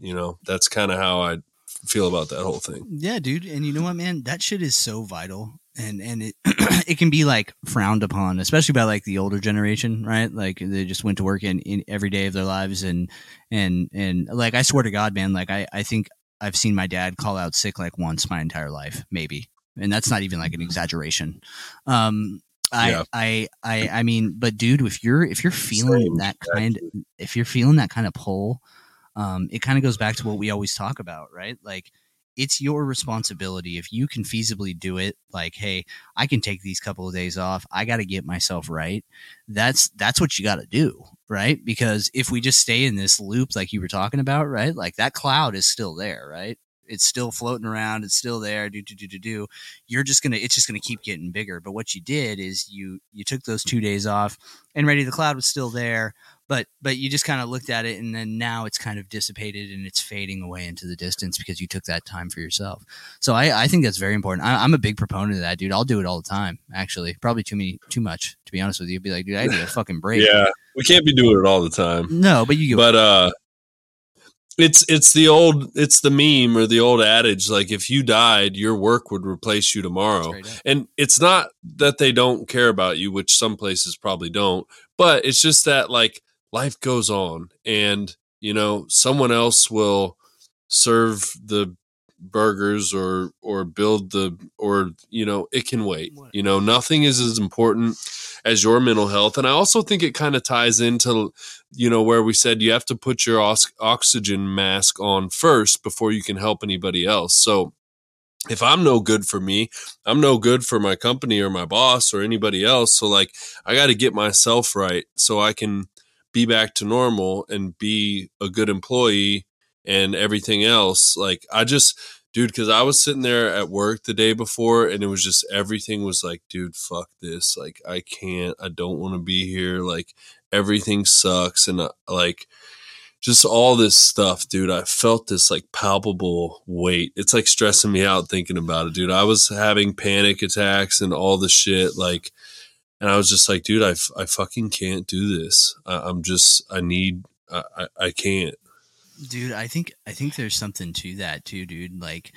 You know, that's kind of how I feel about that whole thing. Yeah, dude. And you know what, man? That shit is so vital. And and it it can be like frowned upon, especially by like the older generation, right? Like they just went to work in, in every day of their lives and and and like I swear to God, man, like I, I think I've seen my dad call out sick like once my entire life, maybe. And that's not even like an exaggeration. Um I, Yeah. I I I mean, but dude, if you're if you're feeling Same, that kind if you're feeling that kind of pull, um, it kind of goes back to what we always talk about, right? Like it's your responsibility if you can feasibly do it like hey i can take these couple of days off i got to get myself right that's that's what you got to do right? Because if we just stay in this loop like you were talking about right like that cloud is still there right? It's still floating around it's still there do do do do do. You're just gonna it's just gonna keep getting bigger. But what you did is you you took those two days off and ready the cloud was still there but but you just kind of looked at it and then now it's kind of dissipated and it's fading away into the distance because you took that time for yourself. So i, I think that's very important. I, i'm a big proponent of that dude. I'll do it all the time actually. Probably too many too much to be honest with you. Be like dude i need a fucking break. Yeah, we can't be doing it all the time. no but you get but uh it's it's the old it's the meme or the old adage like if you died your work would replace you tomorrow. And it's not that they don't care about you which some places probably don't but it's just that like life goes on and you know someone else will serve the burgers or or build the or you know it can wait. You know nothing is as important as your mental health and i also think it kind of ties into you know where we said you have to put your os- oxygen mask on first before you can help anybody else. So if i'm no good for me i'm no good for my company or my boss or anybody else so like i got to get myself right so i can be back to normal and be a good employee and everything else like i just dude because i was sitting there at work the day before and it was just everything was like dude fuck this like i can't i don't want to be here like everything sucks and uh, like just all this stuff, dude. I felt this like palpable weight. It's like stressing me out thinking about it, dude. I was having panic attacks and all the shit, like, and I was just like, dude, I, I fucking can't do this. I, I'm just, I need, I, I, I can't. dude i think i think there's something to that too dude like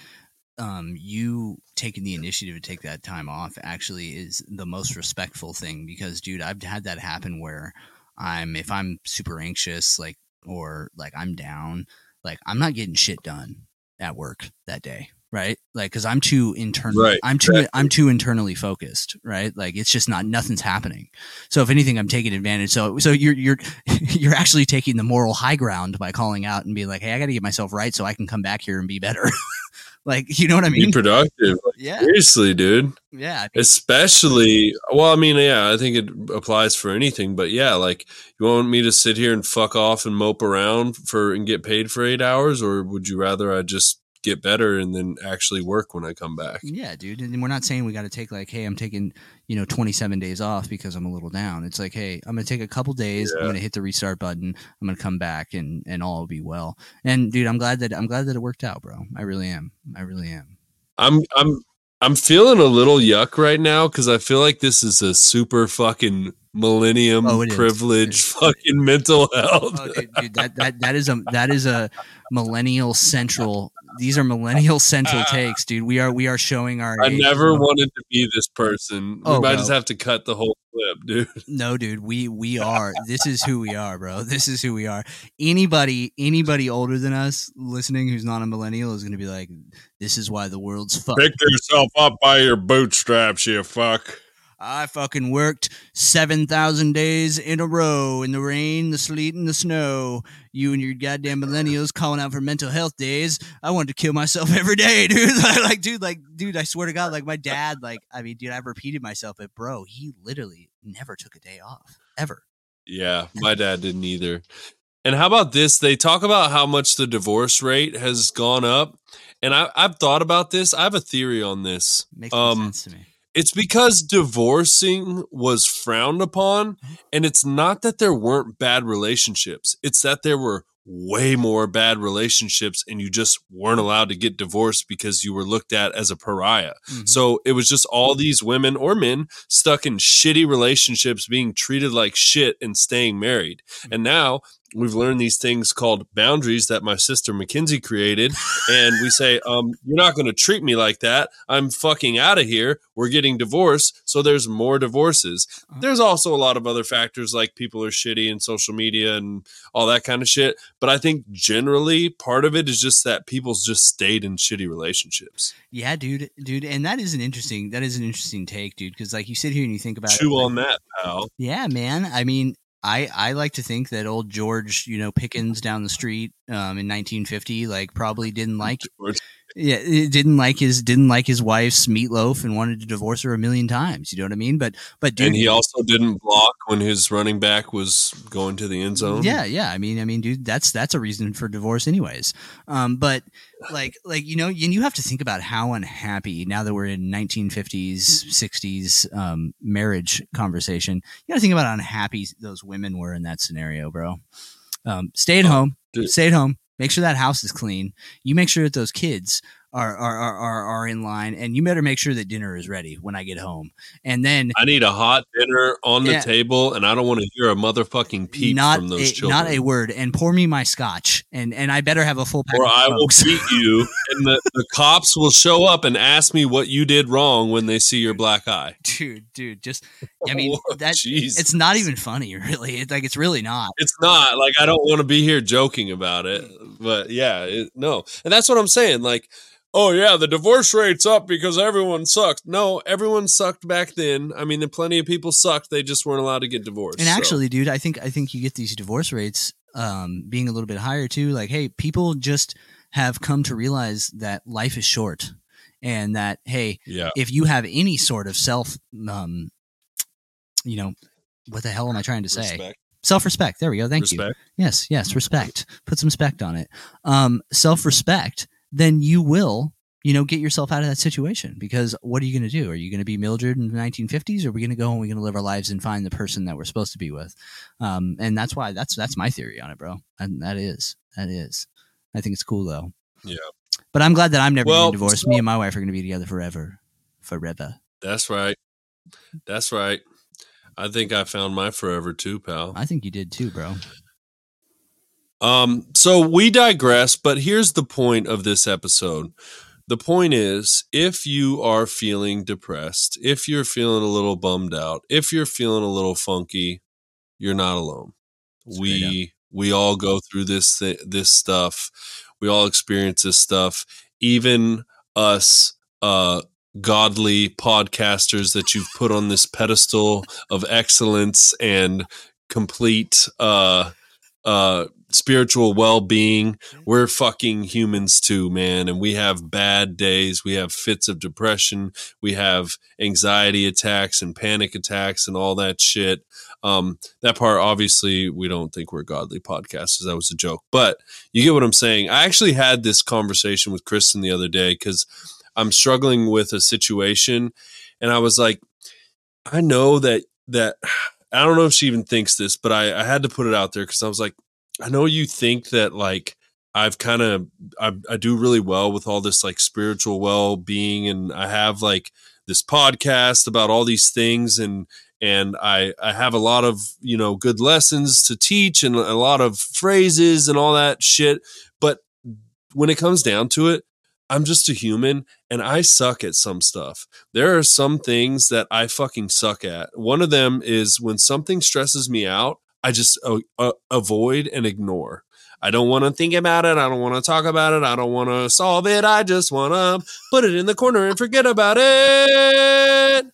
um you taking the initiative to take that time off actually is the most respectful thing because dude i've had that happen where i'm if i'm super anxious like or like i'm down like i'm not getting shit done at work that day right? Like because i'm too internal Right, i'm too exactly. i'm too internally focused right? Like it's just not nothing's happening. So if anything i'm taking advantage. So so you're you're you're actually taking the moral high ground by calling out and being like hey i gotta get myself right so i can come back here and be better. Like you know what i mean? Be productive. Like, yeah. seriously, dude. yeah I mean, Especially, well, I mean, yeah, I think it applies for anything, but yeah, like, you want me to sit here and fuck off and mope around for and get paid for eight hours, or would you rather I just get better and then actually work when I come back? yeah dude and we're not saying we got to take like hey i'm taking you know 27 days off because i'm a little down. It's like hey i'm gonna take a couple days i'm gonna hit the restart button i'm gonna come back and and all will be well. And dude i'm glad that i'm glad that it worked out bro. I really am. I really am. I'm, I'm, I'm feeling a little yuck right now because I feel like this is a super fucking millennium Oh, privilege fucking mental health. oh dude, dude that, that that is a that is a millennial central these are millennial central takes dude we are we are showing our I age, never bro. wanted to be this person. Oh, we might bro. just have to cut the whole clip, dude. No, dude, we we are. This is who we are, bro. This is who we are. Anybody anybody older than us listening who's not a millennial is going to be like, "This is why the world's fucked." Pick yourself up by your bootstraps, you fuck. I fucking worked seven thousand days in a row in the rain, the sleet, and the snow. You and your goddamn millennials calling out for mental health days. I wanted to kill myself every day, dude. like, dude, like, dude. I swear to God, like my dad, like, I mean, dude, I've repeated myself, but bro, he literally never took a day off ever. Yeah, my dad didn't either. And how about this? They talk about how much the divorce rate has gone up. And I, I've thought about this. I have a theory on this. Makes Um, sense to me. It's because divorcing was frowned upon. And it's not that there weren't bad relationships, it's that there were way more bad relationships and you just weren't allowed to get divorced because you were looked at as a pariah. Mhm. So it was just all these women or men stuck in shitty relationships, being treated like shit and staying married. And now we've learned these things called boundaries that my sister Mackenzie created. and we say, um, you're not going to treat me like that. I'm fucking out of here. We're getting divorced. So there's more divorces. Uh-huh. There's also a lot of other factors like people are shitty and social media and all that kind of shit. But I think generally part of it is just that people's just stayed in shitty relationships. Yeah, dude, dude, and that is an interesting that is an interesting take, dude. Because like you sit here and you think about Chew it, on that, pal. Yeah, man. I mean, I I like to think that old George, you know, Pickens down the street um, in 1950, like probably didn't like George. Yeah, didn't like his didn't like his wife's meatloaf and wanted to divorce her a million times. You know what I mean? But but dude, and he also didn't block when his running back was going to the end zone. Yeah, yeah. I mean, I mean, dude, that's that's a reason for divorce, anyways. Um, but like, like you know, and you have to think about how unhappy now that we're in 1950s, 60s um, marriage conversation. You got to think about how unhappy those women were in that scenario, bro. Um, stay at Oh, home. dude. Stay at home. Make sure that house is clean. You make sure that those kids are are, are, are are in line, and you better make sure that dinner is ready when I get home. And then I need a hot dinner on the Yeah. table, and I don't want to hear a motherfucking peep not from those a, children. not a word, and pour me my scotch, and and I better have a full pack. or I will beat you, and the, the cops will show up and ask me what you did wrong when they see your black eye. dude, dude. Just, I mean, Oh, that jeez. it's not even funny, really. It's like it's really not. It's not like I don't want to be here joking about it, but yeah, it, no, and that's what I'm saying. Like, oh yeah, the divorce rate's up because everyone sucked. No, everyone sucked back then. I mean, plenty of people sucked. They just weren't allowed to get divorced. And so. actually, dude, I think I think you get these divorce rates um, being a little bit higher too. Like, hey, people just have come to realize that life is short, and that hey, yeah, if you have any sort of self, um, you know, what the hell am I trying to say? respect, Self respect. There we go. Thank you. Yes, yes, respect. Put some respect on it. Um, self respect. Then you will you know, get yourself out of that situation because what are you going to do? Are you going to be Mildred in the 1950s or are we going to go and we're going to live our lives and find the person that we're supposed to be with? Um, and that's why that's, that's my theory on it, bro. And that is, that is, I think it's cool though. Yeah. But I'm glad that I'm never Well, divorced. so- Me and my wife are going to be together forever, forever. That's right. That's right. I think I found my forever too, pal. I think you did too, bro. Um, so we digress, but here's the point of this episode. The point is if you are feeling depressed, if you're feeling a little bummed out, if you're feeling a little funky, you're not alone. Straight we we all go through this thi- this stuff. We all experience this stuff. Even us uh godly podcasters that you've put on this pedestal of excellence and complete uh uh spiritual well-being. We're fucking humans too man and we have bad days. We have fits of depression. We have anxiety attacks and panic attacks and all that shit. Um that part obviously we don't think we're godly podcasters. That was a joke. But you get what i'm saying? I actually had this conversation with kristen the other day because i'm struggling with a situation and i was like i know that that i don't know if she even thinks this but i, I had to put it out there because i was like I know you think that like I've kind of I, I do really well with all this like spiritual well being, and I have like this podcast about all these things, and and I I have a lot of you know good lessons to teach and a lot of phrases and all that shit. But when it comes down to it, I'm just a human and I suck at some stuff. There are some things that I fucking suck at. One of them is when something stresses me out. I just uh, uh, avoid and ignore. I don't want to think about it. I don't want to talk about it. I don't want to solve it. I just want to put it in the corner and forget about it.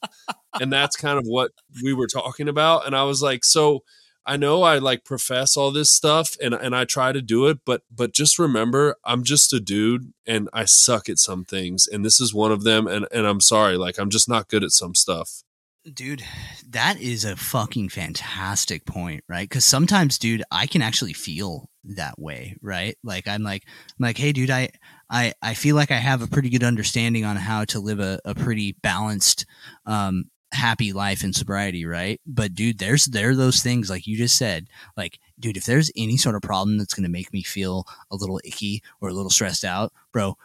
and that's kind of what we were talking about. And I was like, so I know I like profess all this stuff and and I try to do it, but but just remember I'm just a dude and I suck at some things and this is one of them and and I'm sorry, like I'm just not good at some stuff. Dude, that is a fucking fantastic point, right? Because sometimes, dude, I can actually feel that way, right? Like I'm like, I'm like, hey, dude, I, I, I feel like I have a pretty good understanding on how to live a, a pretty balanced, um, happy life in sobriety, right? But dude, there's there are those things like you just said, like, dude, if there's any sort of problem that's gonna make me feel a little icky or a little stressed out, bro,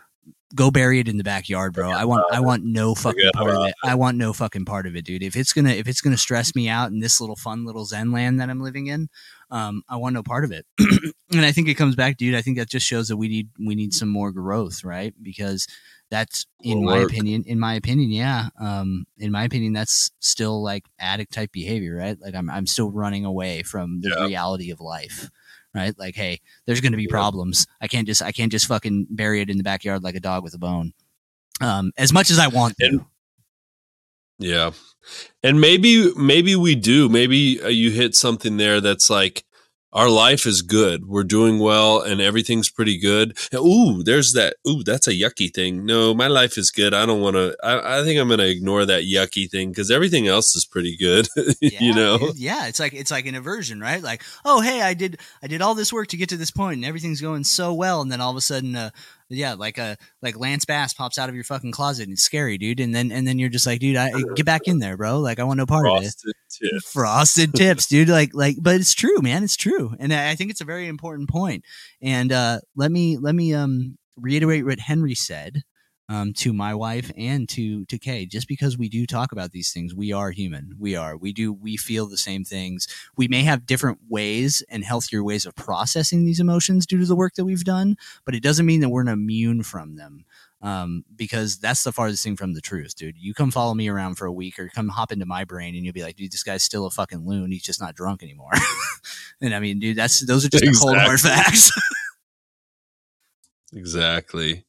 go bury it in the backyard, bro. I want I want no fucking part of it. I want no fucking part of it, dude. If it's gonna if it's gonna stress me out in this little fun little zen land that I'm living in, um, I want no part of it. and I think it comes back, dude. I think that just shows that we need we need some more growth, right? Because that's in my work. opinion, in my opinion, yeah. Um, in my opinion, that's still like addict type behavior, right? Like I'm I'm still running away from the Yeah. reality of life. Right? Like, hey, there's gonna be Yeah. problems. I can't just I can't just fucking bury it in the backyard like a dog with a bone. Um, as much as I want to. And- Yeah. And maybe maybe we do. Maybe uh, you hit something there that's like our life is good. We're doing well and everything's pretty good. Ooh, there's that. Ooh, that's a yucky thing. No, my life is good. I don't want to. I, I think I'm going to ignore that yucky thing because everything else is pretty good. you know? dude. yeah it's like it's like an aversion right like oh hey i did i did all this work to get to this point and everything's going so well and then all of a sudden uh yeah like a like lance bass pops out of your fucking closet and it's scary dude and then and then you're just like dude i get back in there bro like i want no part of it Frosted frosted tips dude like like but it's true man it's true and i I think it's a very important point. point and uh let me let me um reiterate what henry said um, to my wife and to to Kay. Just because we do talk about these things, we are human. We are. We do. We feel the same things. We may have different ways and healthier ways of processing these emotions due to the work that we've done, but it doesn't mean that we're immune from them. Um, because that's the farthest thing from the truth, dude. You come follow me around for a week or come hop into my brain and you'll be like, dude, this guy's still a fucking loon. He's just not drunk anymore. and I mean, dude, that's those are just the cold hard facts. Exactly.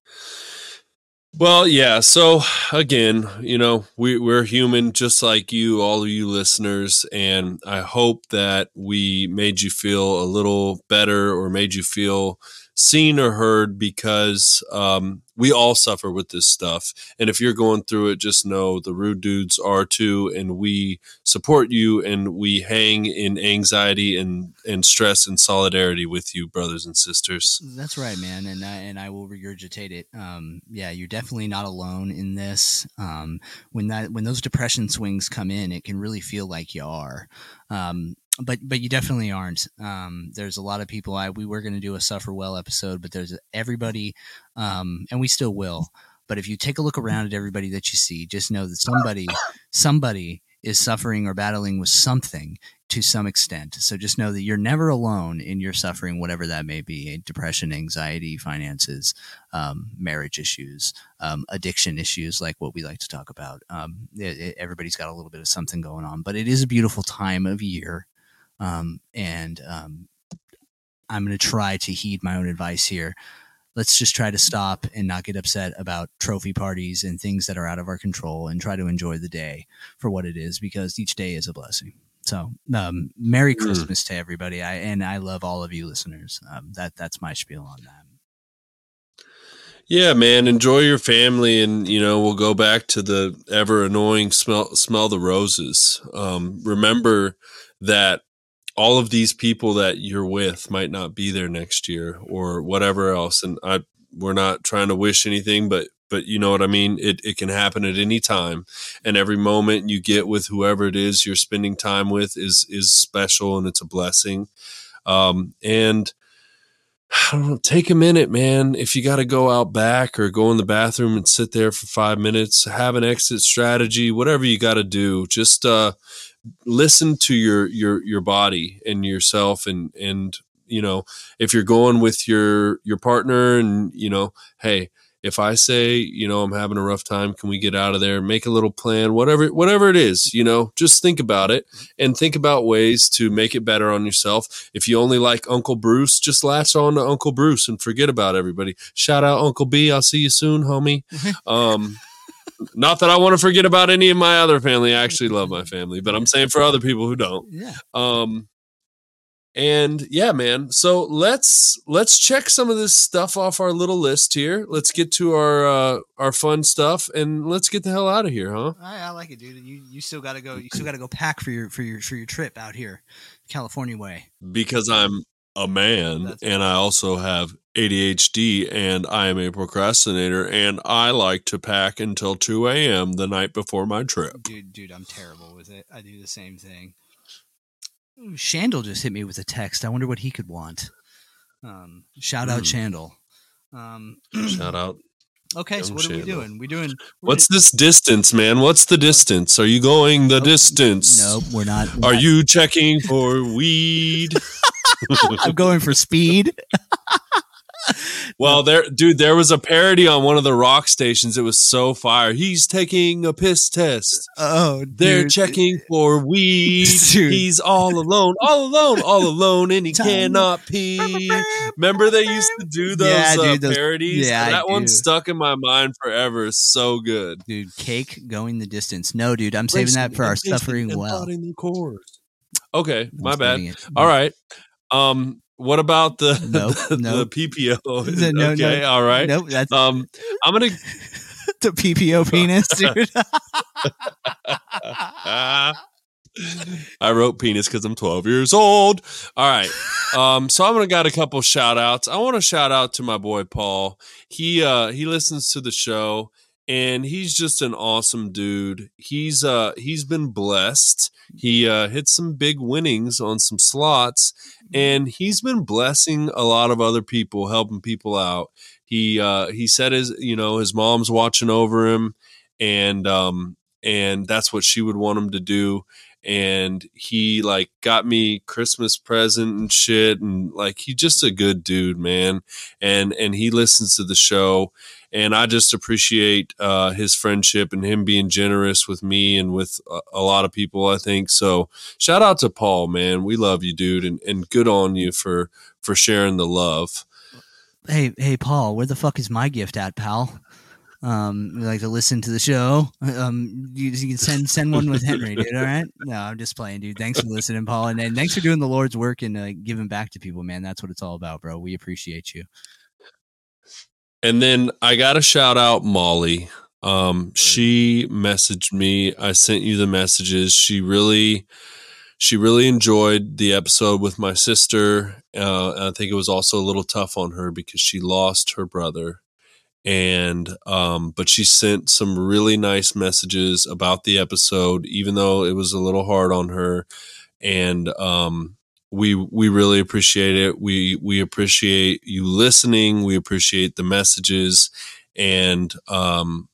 Well, yeah. So again, you know, we, we're human just like you, all of you listeners. And I hope that we made you feel a little better or made you feel seen or heard because um, we all suffer with this stuff. And if you're going through it, just know the rude dudes are too, and we support you and we hang in anxiety and, and stress and solidarity with you, brothers and sisters. That's right, man, and I, and I will regurgitate it. Um, yeah, you're definitely not alone in this. Um, when that when those depression swings come in, it can really feel like you are. Um, but but you definitely aren't. Um, there's a lot of people. I we were going to do a suffer well episode, but there's everybody, um, and we still will. But if you take a look around at everybody that you see, just know that somebody somebody is suffering or battling with something to some extent. So just know that you're never alone in your suffering, whatever that may be depression, anxiety, finances, um, marriage issues, um, addiction issues, like what we like to talk about. Um, it, it, everybody's got a little bit of something going on, but it is a beautiful time of year. Um, and um, I'm going to try to heed my own advice here. Let's just try to stop and not get upset about trophy parties and things that are out of our control and try to enjoy the day for what it is because each day is a blessing. So, um, Merry Mm. Christmas to everybody. I, and I love all of you listeners. Um, that, that's my spiel on that. Yeah, man, enjoy your family, and you know we'll go back to the ever annoying smell smell the roses. Um, remember that all of these people that you're with might not be there next year or whatever else, and I we're not trying to wish anything, but but you know what I mean. It it can happen at any time, and every moment you get with whoever it is you're spending time with is is special and it's a blessing. Um, and I don't know, take a minute, man. If you got to go out back or go in the bathroom and sit there for five minutes, have an exit strategy, whatever you got to do. Just uh, listen to your your your body and yourself, and and you know if you're going with your your partner, and you know, hey, if I say, you know, I'm having a rough time, can we get out of there? Make a little plan, whatever, whatever it is, you know, just think about it and think about ways to make it better on yourself. If you only like Uncle Bruce, just latch on to Uncle Bruce and forget about everybody. Shout out Uncle B. I'll see you soon, homie. Um, not that I want to forget about any of my other family. I actually love my family, but I'm saying for other people who don't. Yeah. Um, and yeah, man. So let's let's check some of this stuff off our little list here. Let's get to our uh, our fun stuff, and let's get the hell out of here, huh? I, I like it, dude. You you still got to go. You still got to go pack for your for your for your trip out here, California way. Because I'm a man, That's- and I also have ADHD, and I am a procrastinator, and I like to pack until two a.m. the night before my trip. Dude, dude, I'm terrible with it. I do the same thing. Ooh, Shandle just hit me with a text. I wonder what he could want. Um, shout out Shandle. Um, Shout out. okay, so what are we doing? We doing? What's this distance, man? What's the distance? Are you going the Nope. distance? Nope, we're not. we're Are not- you checking for weed? I'm going for speed. Well, there, dude, there was a parody on one of the rock stations. It was so fire. He's taking a piss test. Oh, They're checking for weed. Dude. He's all alone, all alone, all alone, and he Time. cannot pee. Remember they used to do those, Yeah, uh, those- parodies? yeah, I that one do. stuck in my mind forever. It's so good. Dude, cake going the distance. No, dude, I'm saving that for our suffering well. Okay, my bad. All right. Um, what about the Nope, the, nope. PPO? No, no, okay, no. all right. Nope, that's Um, I'm gonna. the PPO penis, dude. I wrote penis because I'm 12 years old. All right. Um, so I'm gonna got a couple shout outs. I want to shout out to my boy Paul. He uh he listens to the show and he's just an awesome dude. He's uh he's been blessed. He uh hit some big winnings on some slots and he's been blessing a lot of other people, helping people out. He uh he said his you know his mom's watching over him and um and that's what she would want him to do and he like got me christmas present and shit and like he's just a good dude man and and he listens to the show and i just appreciate uh his friendship and him being generous with me and with a, a lot of people i think so shout out to paul man we love you dude and and good on you for for sharing the love hey, hey, Paul, where the fuck is my gift at, pal? um, we like to listen to the show. Um, you, you can send send one with Henry, dude. All right. No, I'm just playing, dude. Thanks for listening, Paul, and, and thanks for doing the Lord's work and uh, giving back to people, man. That's what it's all about, bro. We appreciate you. And then I got to shout out Molly. Um, she messaged me. I sent you the messages. She really, she really enjoyed the episode with my sister. Uh, I think it was also a little tough on her because she lost her brother. And, um, but she sent some really nice messages about the episode, even though it was a little hard on her. And, um, we we really appreciate it. We we appreciate you listening. We appreciate the messages, and um,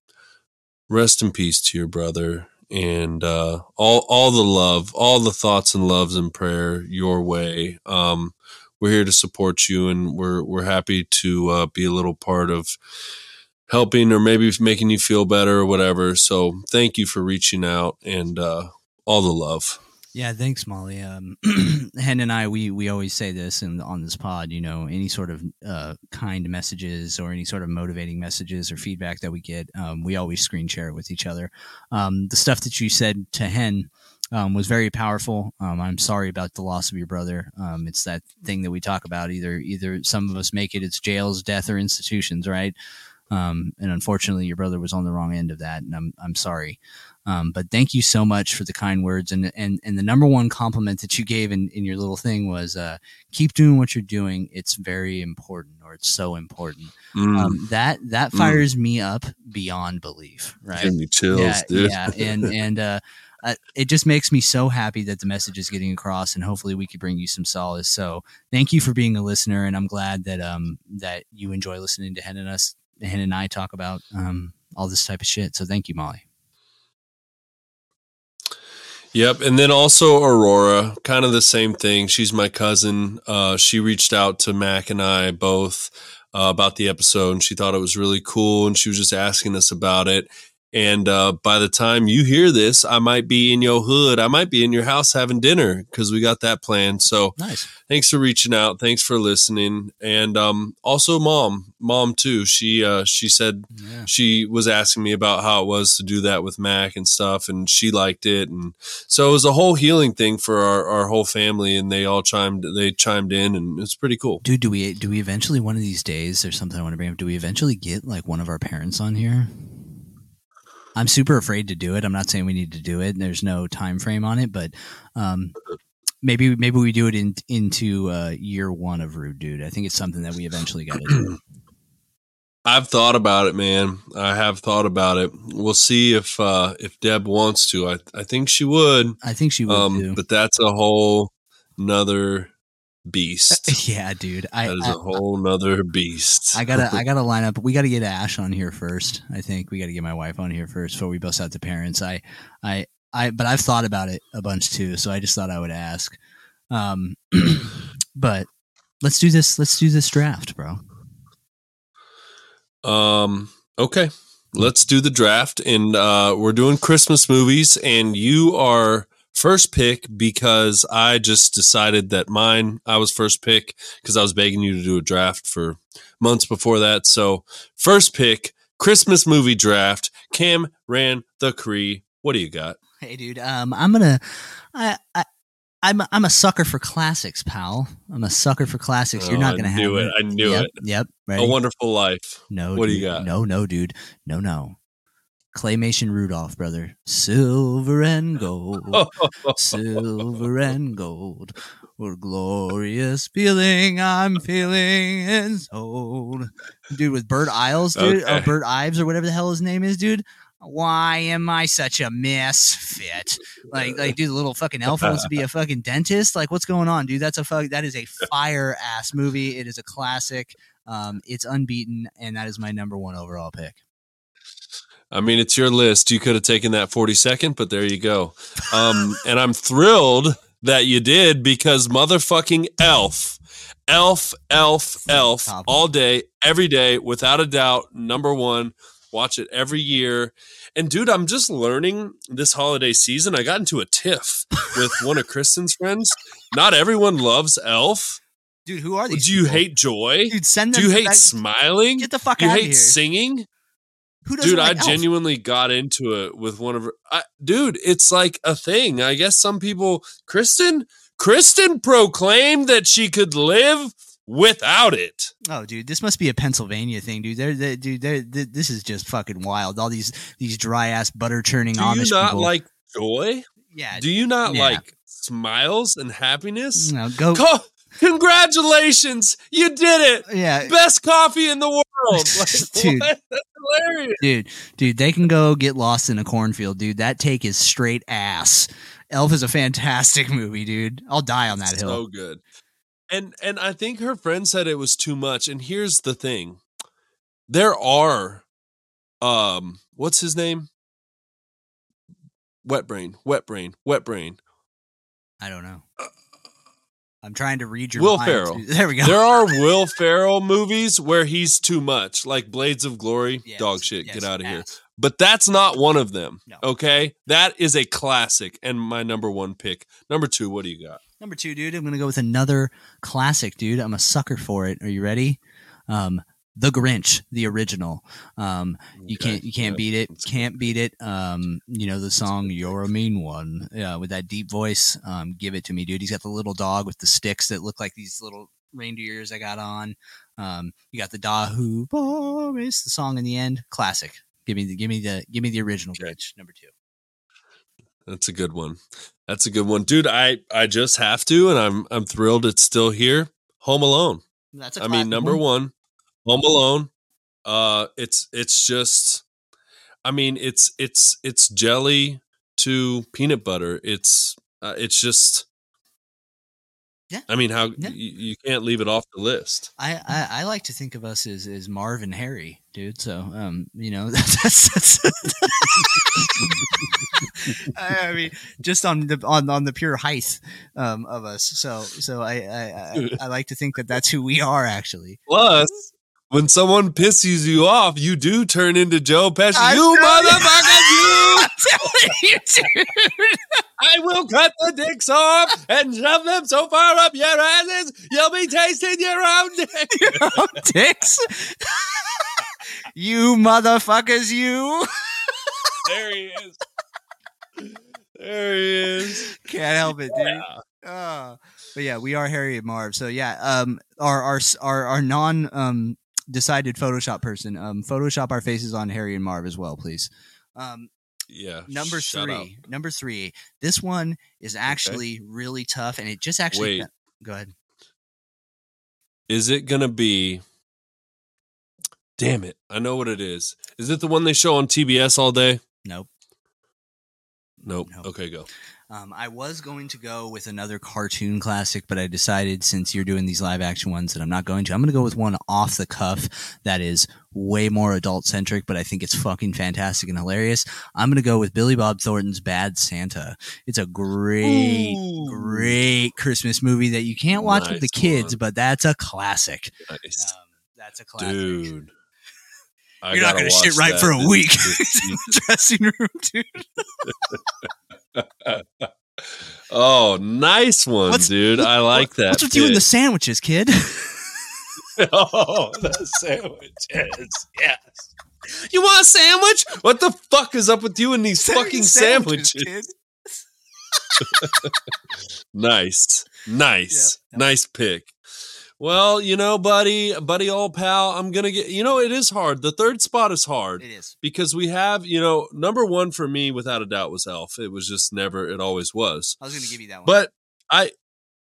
rest in peace to your brother and uh, all all the love, all the thoughts and loves and prayer your way. Um, we're here to support you, and we're we're happy to uh, be a little part of helping or maybe making you feel better or whatever. So thank you for reaching out and uh, all the love. Yeah, thanks, Molly. Um, Hen and I, we we always say this and on this pod. You know, any sort of uh, kind messages or any sort of motivating messages or feedback that we get, um, we always screen share it with each other. Um, the stuff that you said to Hen um, was very powerful. Um, I'm sorry about the loss of your brother. Um, it's that thing that we talk about. Either either some of us make it, it's jails, death, or institutions, right? Um, and unfortunately, your brother was on the wrong end of that, and I'm I'm sorry. Um, but thank you so much for the kind words. And and and the number one compliment that you gave in, in your little thing was uh, keep doing what you're doing. It's very important, or it's so important. Mm, Um, that that Mm. fires me up beyond belief. Right? give me chills, yeah, dude. yeah, and and uh, uh, it just makes me so happy that the message is getting across, and hopefully we could bring you some solace. So thank you for being a listener, and I'm glad that um that you enjoy listening to Hen and us, Hen and I talk about um all this type of shit. So thank you, Molly. Yep, and then also Aurora, kind of the same thing. She's my cousin. Uh, she reached out to Mac and I both uh, about the episode, and she thought it was really cool, and she was just asking us about it. And uh, by the time you hear this, I might be in your hood. I might be in your house having dinner because we got that plan. So Nice. thanks for reaching out. Thanks for listening, and um, also mom, mom too. She uh, she said Yeah. she was asking me about how it was to do that with Mac and stuff, and she liked it, and so it was a whole healing thing for our, our whole family, and they all chimed they chimed in, and it's pretty cool. Dude, do we do we eventually one of these days? There's something I want to bring up. Do we eventually get like one of our parents on here? I'm super afraid to do it. I'm not saying we need to do it. There's no time frame on it, but um, maybe maybe we do it in into uh, year one of Rude Dude. I think it's something that we eventually got to do. I've thought about it, man. I have thought about it. We'll see if uh, if Deb wants to. I I think she would, I think she will um, but that's a whole nother beast. yeah, dude. I, That is I, a whole nother beast. I gotta I gotta line up. We gotta get Ash on here first. I think we gotta get my wife on here first before we bust out the parents. I I I but I've thought about it a bunch too, so I just thought I would ask. Um but let's do this let's do this draft, bro. Um. Okay. Let's do the draft, and uh, we're doing Christmas movies, and you are first pick because I just decided that mine. I was first pick because I was begging you to do a draft for months before that. So first pick, Christmas movie draft. Cam ran the Cree. What do you got? Hey dude, um I'm gonna I I I'm a, I'm a sucker for classics, pal. I'm a sucker for classics. You're Oh, not gonna knew have it. I knew yep, it. Yep. A Wonderful Life. No. What do you got? No, no, dude. No, no. Claymation Rudolph, brother. Silver and gold. Silver and gold. What glorious feeling I'm feeling inside. Dude, with Bert Isles, dude. Or Okay. Bert Ives or whatever the hell his name is, dude. Why am I such a misfit? Like, like, dude, the little fucking elf wants to be a fucking dentist. Like, what's going on, dude? That's a fuck. That is a fire ass movie. It is a classic. Um, it's unbeaten, and that is my number one overall pick. I mean, it's your list. You could have taken that 40 second, but there you go. Um, and I'm thrilled that you did because motherfucking Elf, Elf, Elf, Elf, all day, every day, without a doubt, number one. Watch it every year. And dude, I'm just learning this holiday season. I got into a tiff with one of Kristen's friends. Not everyone loves Elf. Dude, who are these? Do you people? hate joy? Dude, send them. Do you hate that- smiling? Get the fuck Do you out of hate here. singing? Who doesn't dude, like I Elf? genuinely got into it with one of her. I, dude, it's like a thing. I guess some people, Kristen, Kristen proclaimed that she could live without it. Oh, dude, this must be a Pennsylvania thing, dude. They're, they dude, they're, th this is just fucking wild. All these these dry ass butter churning Do Amish you not people. like joy? yeah, Do you not yeah. like smiles and happiness? no, go. Co- congratulations, you did it! yeah, Best coffee in the world, like, Dude. That's hilarious. dude, dude, they can go get lost in a cornfield, dude. That take is straight ass. Elf is a fantastic movie, dude. I'll die on that hill. So good. And and I think her friend said it was too much. And here's the thing. There are um what's his name? Wet brain, wet brain, wet brain. I don't know. I'm trying to read your Will mind. Ferrell. There we go. There are Will Ferrell movies where he's too much, like Blades of Glory, Yes, dog shit, yes, get out of here. But that's not one of them. No. Okay? That is a classic and my number one pick. Number two, what do you got? Number two, dude. I'm gonna go with another classic, dude. I'm a sucker for it. Are you ready? Um, the Grinch, the original. Um, you Okay, can't you can't beat it. Can't beat it. Um, you know the song "You're a Mean One." Yeah, with that deep voice. Um, give it to me, dude. He's got the little dog with the sticks that look like these little reindeers I got on. Um, you got the Dahu Boris, the song in the end. Classic. Give me the give me the give me the original Okay. Grinch. Number two. That's a good one. That's a good one. Dude, I I just have to and I'm I'm thrilled it's still here. Home Alone. That's a I mean, number one, Home Alone. Uh, it's it's just, I mean, it's it's it's jelly to peanut butter. It's uh, it's just. Yeah. I mean, how Yeah. you, you can't leave it off the list. I, I, I like to think of us as, as Marv and Harry, dude. So, um, you know, that's, that's, I, I mean, just on the on, on the pure height um, of us. So, so I, I, I, I like to think that that's who we are, actually. Plus, when someone pisses you off, you do turn into Joe Pesci. I'm you motherfucker! You! You. I will cut the dicks off and shove them so far up your asses, you'll be tasting your own dick. Oh, dicks. you motherfuckers, you. There he is. There he is. Can't help it, dude. Yeah. Uh, but yeah, we are Harry and Marv. So yeah, um, our our our, our non um decided Photoshop person, um, Photoshop our faces on Harry and Marv as well, please. Um, Yeah. number three, up. number three. This one is actually really tough, and it just actually. Wait. Go ahead. Is it gonna be? Damn it! I know what it is. Is it the one they show on TBS all day? Nope. Nope. Nope. Okay, go. Um, I was going to go with another cartoon classic, but I decided since you're doing these live action ones that I'm not going to. I'm going to go with one off the cuff that is way more adult centric, but I think it's fucking fantastic and hilarious. I'm going to go with Billy Bob Thornton's Bad Santa. It's a great, Ooh. great Christmas movie that you can't watch with the Nice kids, one. but that's a classic. Nice, Um, that's a classic. dude. I You're not going to shit right that for a week. Dressing room, dude. Oh, nice one, What's- dude. I like that. What's with you and the sandwiches, kid? oh, the sandwiches. Yes. You want a sandwich? What the fuck is up with you and these fucking sandwiches? kid. Nice. Nice. Yep. Nice pick. Well, you know, buddy, buddy, old pal, I'm going to get, you know, it is hard. The third spot is hard It is. because we have, you know, number one for me, without a doubt, was Elf. It was just never, it always was. I was going to give you that one. But I,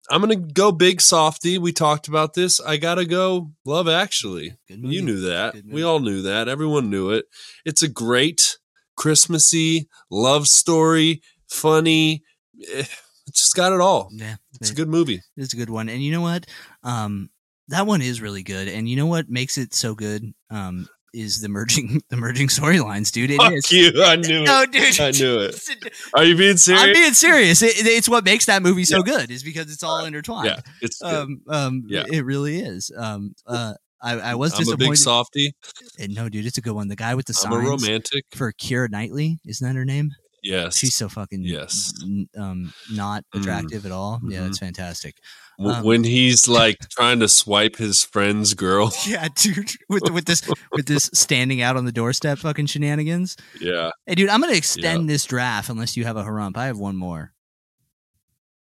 I'm going to go big softy. We talked about this. I got to go Love Actually. Good movie. You knew that. We all knew that. Everyone knew it. It's a great Christmassy love story, funny. Eh, It's just got it all. Yeah, It's a good movie. It's a good one. And you know what? Um, that one is really good. And you know what makes it so good? Um, is the merging the merging storylines, dude. It Fuck is. you. I knew it. No, it. dude. I knew it. Are you being serious? I'm being serious. It, it's what makes that movie so good, is because it's all intertwined. yeah, it's. Um, um, Yeah. it really is. Um, uh, I, I was I'm a disappointed. big softy. and no, dude, it's a good one. The guy with the signs. I'm a romantic. for Keira Knightley, isn't that her name? Yes. She's so fucking Yes. um, not Mm. attractive at all. Yeah, Mhm. that's fantastic. Um, when he's like trying to swipe his friend's girl. Yeah, dude, with with this with this standing out on the doorstep fucking shenanigans. Yeah. Hey, dude, I'm gonna extend this draft unless you have a harump. I have one more.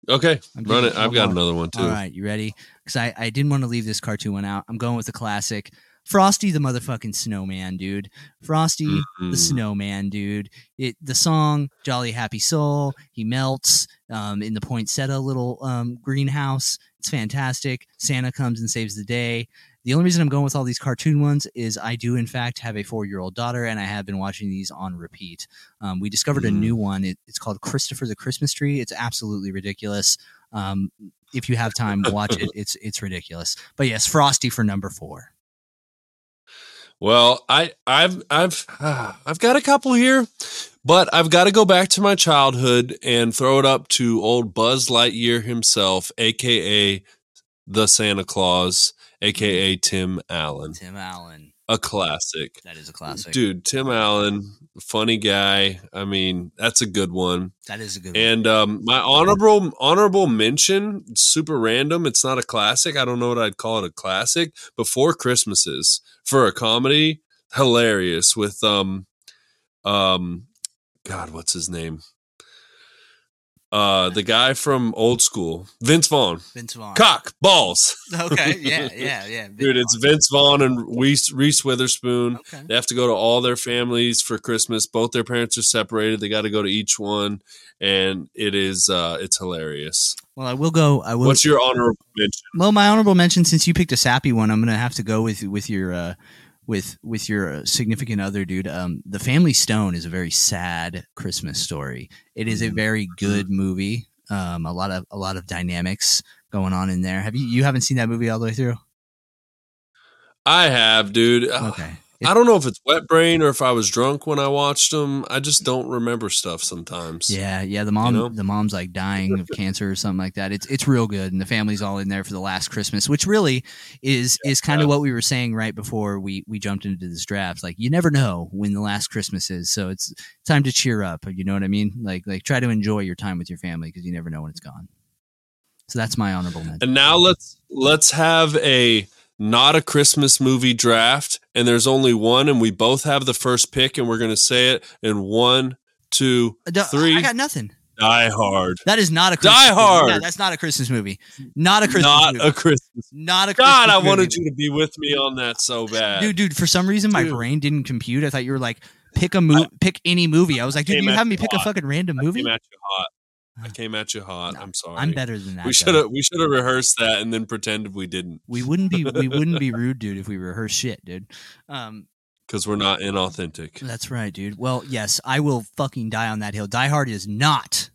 Okay. I'm Run it. I've got more. another one too. All right, you ready? Because I, I didn't want to leave this cartoon one out. I'm going with the classic. Frosty the motherfucking snowman, dude. Frosty the Mhm. snowman, dude. It the song Jolly Happy Soul. He melts um, in the poinsettia little um, greenhouse. It's fantastic. Santa comes and saves the day. The only reason I'm going with all these cartoon ones is I do in fact have a four year old daughter, and I have been watching these on repeat. Um, we discovered a Mhm. new one. It, it's called Christopher the Christmas Tree. It's absolutely ridiculous. Um, if you have time, watch it. It's it's ridiculous. But yes, Frosty for number four. Well, I I've I've I've got a couple here, but I've got to go back to my childhood and throw it up to old Buzz Lightyear himself, aka the Santa Claus, aka mm-hmm. Tim Allen. Tim Allen. A classic. That is a classic. Dude, Tim Allen, funny guy. I mean, that's a good one. That is a good one. And um, my honorable honorable mention, super random. It's not a classic. I don't know what I'd call it a classic. Four Christmases for a comedy, hilarious with um, um, God, what's his name? Uh, the guy from Old School, Vince Vaughn. Vince Vaughn. Cock balls, Okay. Yeah. Yeah. Yeah. dude. It's Vince Vaughn and Reese, Reese Witherspoon. Okay. They have to go to all their families for Christmas. Both their parents are separated. They got to go to each one, and it is uh, it's hilarious. Well, I will go. I will. What's your honorable mention? well, my honorable mention. Since you picked a sappy one, I'm gonna have to go with with your uh, with with your uh, significant other, dude. Um, the Family Stone is a very sad Christmas story. It is a very good movie. Um, a lot of a lot of dynamics going on in there. Have you you haven't seen that movie all the way through? I have, dude. Okay. I don't know if it's wet brain or if I was drunk when I watched them. I just don't remember stuff sometimes. Yeah, yeah. The mom, know? the mom's like dying of cancer or something like that. It's it's real good, and the family's all in there for the last Christmas, which really is is kind of what we were saying right before we we jumped into this draft. Like you never know when the last Christmas is, so it's time to cheer up. You know what I mean? Like like try to enjoy your time with your family because you never know when it's gone. So that's my honorable mention. And now let's let's have a not a Christmas movie draft, and there's only one, and we both have the first pick, and we're gonna say it in one, two, three. two. I got nothing. Die Hard. That is not a Christmas Die movie. Hard. That's not a Christmas movie. Not a Christmas Not movie. a Christmas. not a Christmas God, I movie. wanted you to be with me on that so bad. dude, dude. For some reason, my Dude. brain didn't compute. I thought you were like, pick a movie, pick any movie. I was like, dude, you have me you pick a fucking random I movie. came at you hot. I came at you hot. I'm sorry. I'm better than that. We should have we should have rehearsed that and then pretended we didn't We wouldn't be. We wouldn't be rude, dude, if we rehearse shit, dude. Um, because we're not inauthentic. that's right, dude. Well, yes, I will fucking die on that hill. Die Hard is not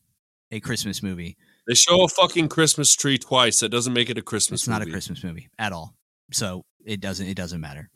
a Christmas movie. They show a fucking Christmas tree twice. That doesn't make it a Christmas. Movie. It's not a. Christmas movie at all. So it doesn't. It doesn't matter.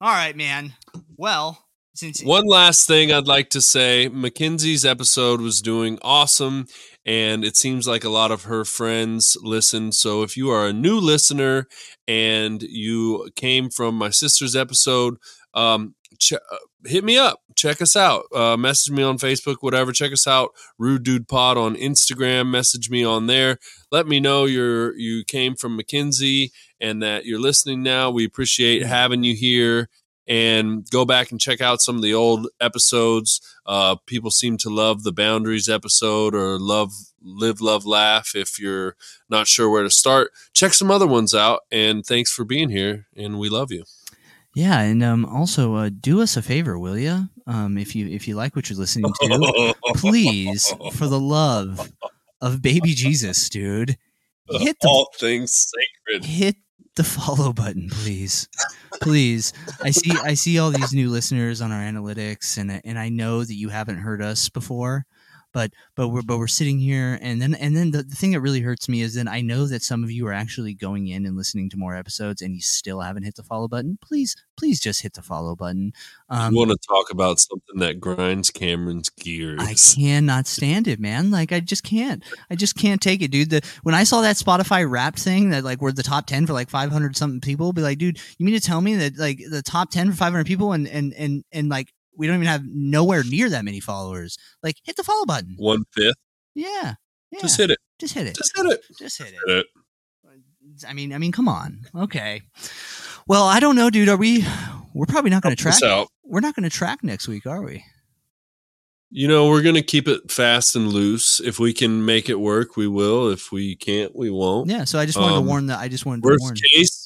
All right, man. Well, since One last thing I'd like to say Mackenzie's episode was doing awesome, and it seems like a lot of her friends listen. So if you are a new listener and you came from my sister's episode, um, ch- uh, hit me up. Check us out. Uh, message me on Facebook, whatever. Check us out. Rude Dude Pod on Instagram. Message me on there. Let me know you're you came from Mackenzie and that you're listening now. We appreciate having you here and go back and check out some of the old episodes. Uh, people seem to love the boundaries episode or love live, love, laugh. If you're not sure where to start, check some other ones out. And thanks for being here. And we love you. yeah, and um, also uh, do us a favor, will you? Um, if you if you like what you're listening to, please, for the love of baby Jesus, dude, hit the all things sacred. hit the follow button, please, please. I see I see all these new listeners on our analytics, and and I know that you haven't heard us before, but but we're but we're sitting here, and then and then the, the thing that really hurts me is that I know that some of you are actually going in and listening to more episodes, and you still haven't hit the follow button. Please, please just hit the follow button. Um, I want to talk about something that grinds Cameron's gears. I cannot stand it, man. Like I just can't. I just can't take it, dude. The when I saw that Spotify Wrapped thing that like we're the top ten for like five hundred something people, be like, dude, you mean to tell me that like the top ten for five hundred people and and and and like we don't even have nowhere near that many followers. Like, hit the follow button. One fifth. Yeah, yeah. Just hit it. just hit it. Just hit it. Just hit it. Hit it. I mean, I mean, come on. Okay. Well, I don't know, dude. Are we? We're probably not going to track. out. We're not going to track next week, are we? You know, we're gonna keep it fast and loose. If we can make it work, we will. If we can't, we won't. Yeah. So I just wanted Um, to warn that. I just wanted to Worst warn. case,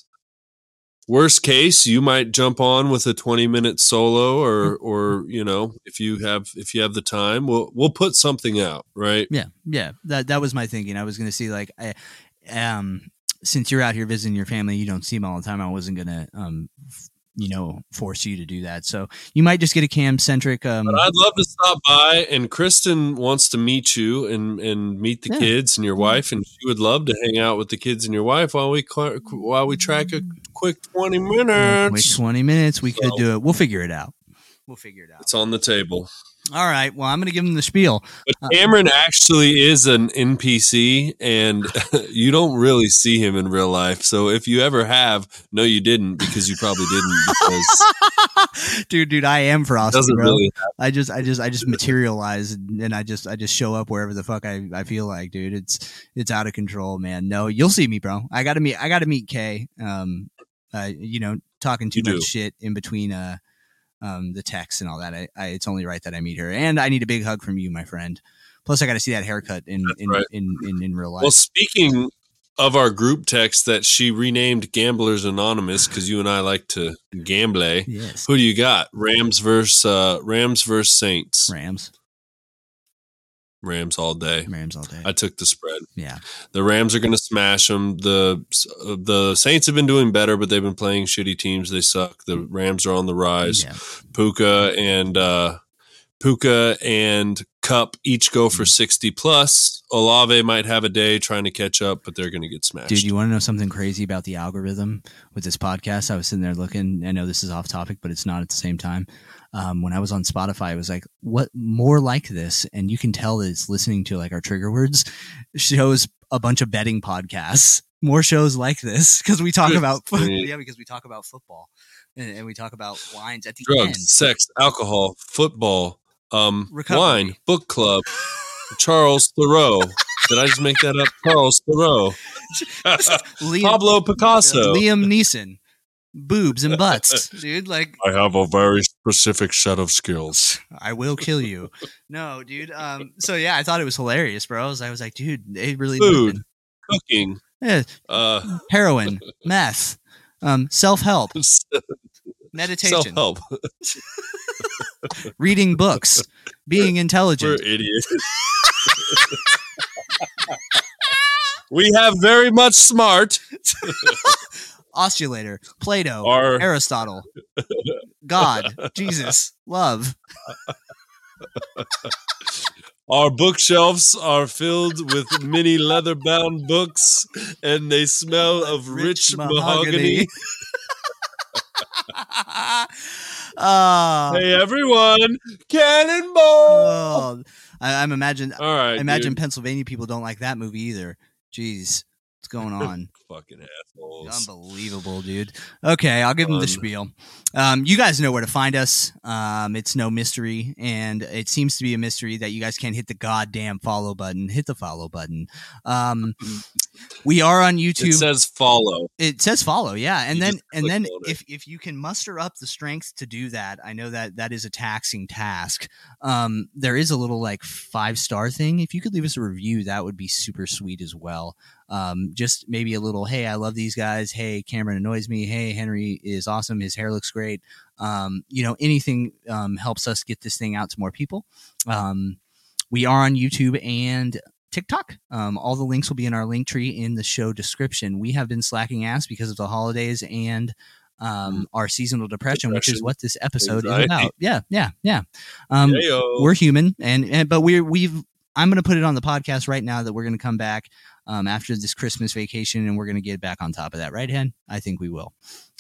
worst case, you might jump on with a twenty minute solo, or or you know, if you have if you have the time, we'll we'll put something out, right? Yeah, yeah. That that was my thinking. I was going to see like, I, um, since you're out here visiting your family, you don't see them all the time. I wasn't going to, um, you know, force you to do that. So you might just get a cam centric. Um, But I'd love to stop by, and Kristen wants to meet you and and meet the Yeah. kids and your wife, and she would love to hang out with the kids and your wife while we cl- while we track a quick twenty quick minutes. twenty minutes. We could do it. We'll figure it out. We'll figure it out. It's on the table. All right. Well, I'm going to give him the spiel. But Cameron actually is an NPC, and you don't really see him in real life. So if you ever have, no, you didn't because you probably didn't because dude, dude, I am frosty, doesn't bro. really. I just, I just, I just materialize, and I just, I just show up wherever the fuck I, I feel like, dude. It's, it's out of control, man. No, you'll see me, bro. I gotta meet, I gotta meet Kay. Um, uh, you know, talking too You much do. shit in between, uh, um, the text and all that. I, I, it's only right that I meet her, and I need a big hug from you, my friend. Plus, I got to see that haircut in, in, right. in, in, in real life. Well, speaking of our group text that she renamed Gamblers Anonymous because you and I like to gamble. yes, Who do you got? Rams versus uh, Rams versus Saints. Rams, Rams all day. Rams all day. I took the spread. yeah, The Rams are going to smash them. The the Saints have been doing better, but they've been playing shitty teams. They suck. The Rams are on the rise. yeah. Puka and uh, Puka and Kupp each go for sixty plus. Olave might have a day trying to catch up, but they're going to get smashed. Dude, you want to know something crazy about the algorithm with this podcast? I was sitting there looking. I know this is off topic, but it's not at the same time. Um, when I was on Spotify, it was like, what more like this? And you can tell that it's listening to like our trigger words shows a bunch of betting podcasts, more shows like this because we talk about yeah, because we talk about football and, and we talk about wines at the drugs, end. sex, alcohol, football, um, Recovery. wine, book club. Charles Thoreau. Did I just make that up? Charles Thoreau. Liam, Pablo Picasso. Liam Neeson, boobs and butts, dude. Like I have a very specific set of skills. I will kill you. no, dude. Um. So yeah, I thought it was hilarious, bro. I was, I was like, dude, they really Food. Cooking. Yeah, Uh, heroin, meth, um, self help, meditation, self help. reading books, being We're intelligent. idiots. we have very much smart. Oscillator, Plato, Our Aristotle, God, Jesus, love. our bookshelves are filled with many leather bound books, and they smell of rich, mahogany. Ah. Hey everyone, cannonball! Oh, I, I'm imagine. All right, I imagine dude. Pennsylvania people don't like that movie either. Jeez, what's going on? Fucking assholes. Unbelievable, dude. Okay, I'll give them the spiel. Um, you guys know where to find us. Um, it's no mystery, and it seems to be a mystery that you guys can't hit the goddamn follow button. Hit the follow button. We are on YouTube. It says follow. It says follow, yeah, and You then and then if if you can muster up the strength to do that, I know that that is a taxing task. Um, there is a little like five star thing. If you could leave us a review, that would be super sweet as well. Um, just maybe a little, hey, I love these guys. Hey, Cameron annoys me. Hey, Henry is awesome. His hair looks great. Um, you know, anything um, helps us get this thing out to more people. Um, we are on YouTube and TikTok. Um, all the links will be in our link tree in the show description. We have been slacking ass because of the holidays and um, our seasonal depression, which is what this episode anxiety. is about. Yeah, yeah, yeah. Um, we're human, and, and but we're we've. I'm going to put it on the podcast right now that we're going to come back um, after this Christmas vacation, and we're going to get back on top of that, right, Hen? I think we will.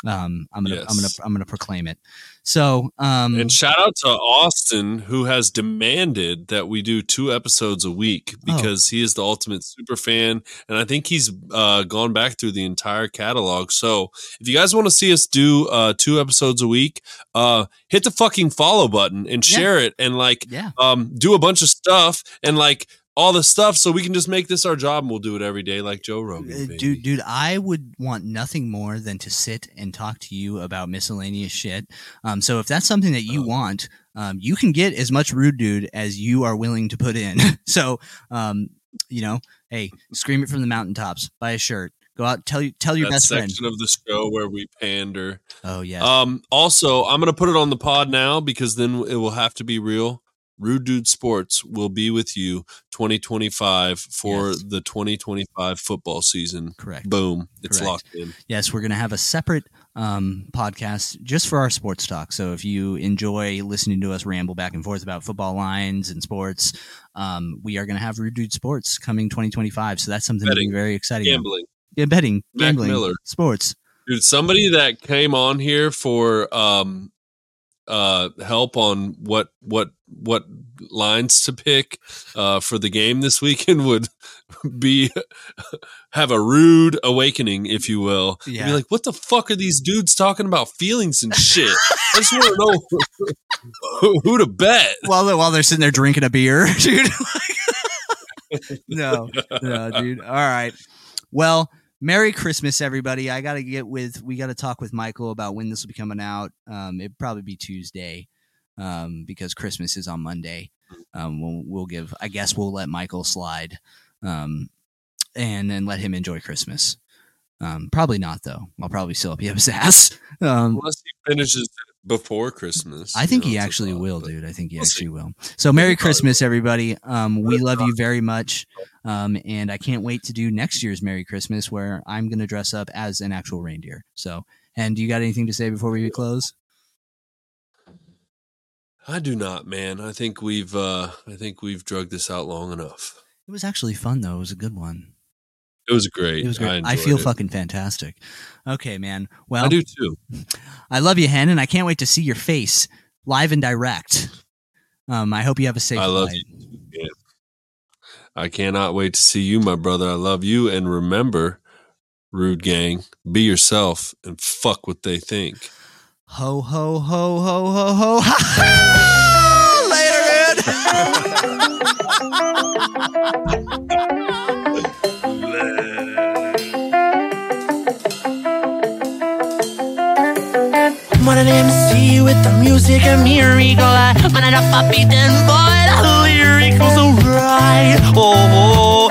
Um, I'm gonna, I'm gonna, I'm gonna proclaim it. So, um, And shout out to Austin, who has demanded that we do two episodes a week Oh. because he is the ultimate super fan. And I think he's uh, gone back through the entire catalog. So if you guys want to see us do uh, two episodes a week, uh, hit the fucking follow button and Yeah. share it and like yeah, um, do a bunch of stuff and like all the stuff so we can just make this our job and we'll do it every day like Joe Rogan. Uh, baby. dude, dude, I would want nothing more than to sit and talk to you about miscellaneous shit. Um, so if that's something that you Oh. want, um, you can get as much rude dude as you are willing to put in. so, um, you know, hey, scream it from the mountaintops. Buy a shirt. Go out. Tell you. Tell your that best friend. section of the show where we pander. Oh yeah. Um, also, I'm going to put it on the pod now because then it will have to be real. Rude Dude Sports will be with you 2025 for Yes. the 2025 football season. Correct. Boom. It's Correct. locked in. Yes, we're going to have a separate um, podcast just for our sports talk. So if you enjoy listening to us ramble back and forth about football lines and sports, um, we are going to have Rude Dude Sports coming 2025. So that's something Betting. be very exciting. about. Gambling. Yeah, betting, Mac gambling, Miller. sports. Dude, somebody that came on here for um uh help on what what what lines to pick uh for the game this weekend would be have a rude awakening if you will Yeah. be like what the fuck are these dudes talking about feelings and shit i just want to know who, who to bet While they're, while they're sitting there drinking a beer, dude. no, no, dude. All right. Well, Merry Christmas, everybody. I got to get with, we got to talk with Michael about when this will be coming out. Um, it'd probably be Tuesday um, because Christmas is on Monday. Um, we'll, we'll give, I guess we'll let Michael slide um, and then let him enjoy Christmas. Um, probably not, though. I'll probably still up his ass. Um, unless he finishes before christmas I think you know, he actually thought, will, dude. I think he we'll see. actually will. So, Merry Christmas, everybody. Um, we love you very much. Um, and I can't wait to do next year's Merry Christmas where I'm going to dress up as an actual reindeer. So, and do you got anything to say before we close? I do not, man. I think we've uh I think we've drugged this out long enough. It was actually fun, though. It was a good one. It was great. It was great. I, enjoyed feel it. fucking fantastic. Okay, man. Well, I do too. I love you, Hen, and I can't wait to see your face live and direct. Um, I hope you have a safe I love flight. you. Yeah. I cannot wait to see you, my brother. I love you. And remember, Rude Gang, be yourself and fuck what they think. Ho ho ho ho ho ho! Later, man. Man an MC with the music and miracle. Man an upbeat and boy, Oh. oh.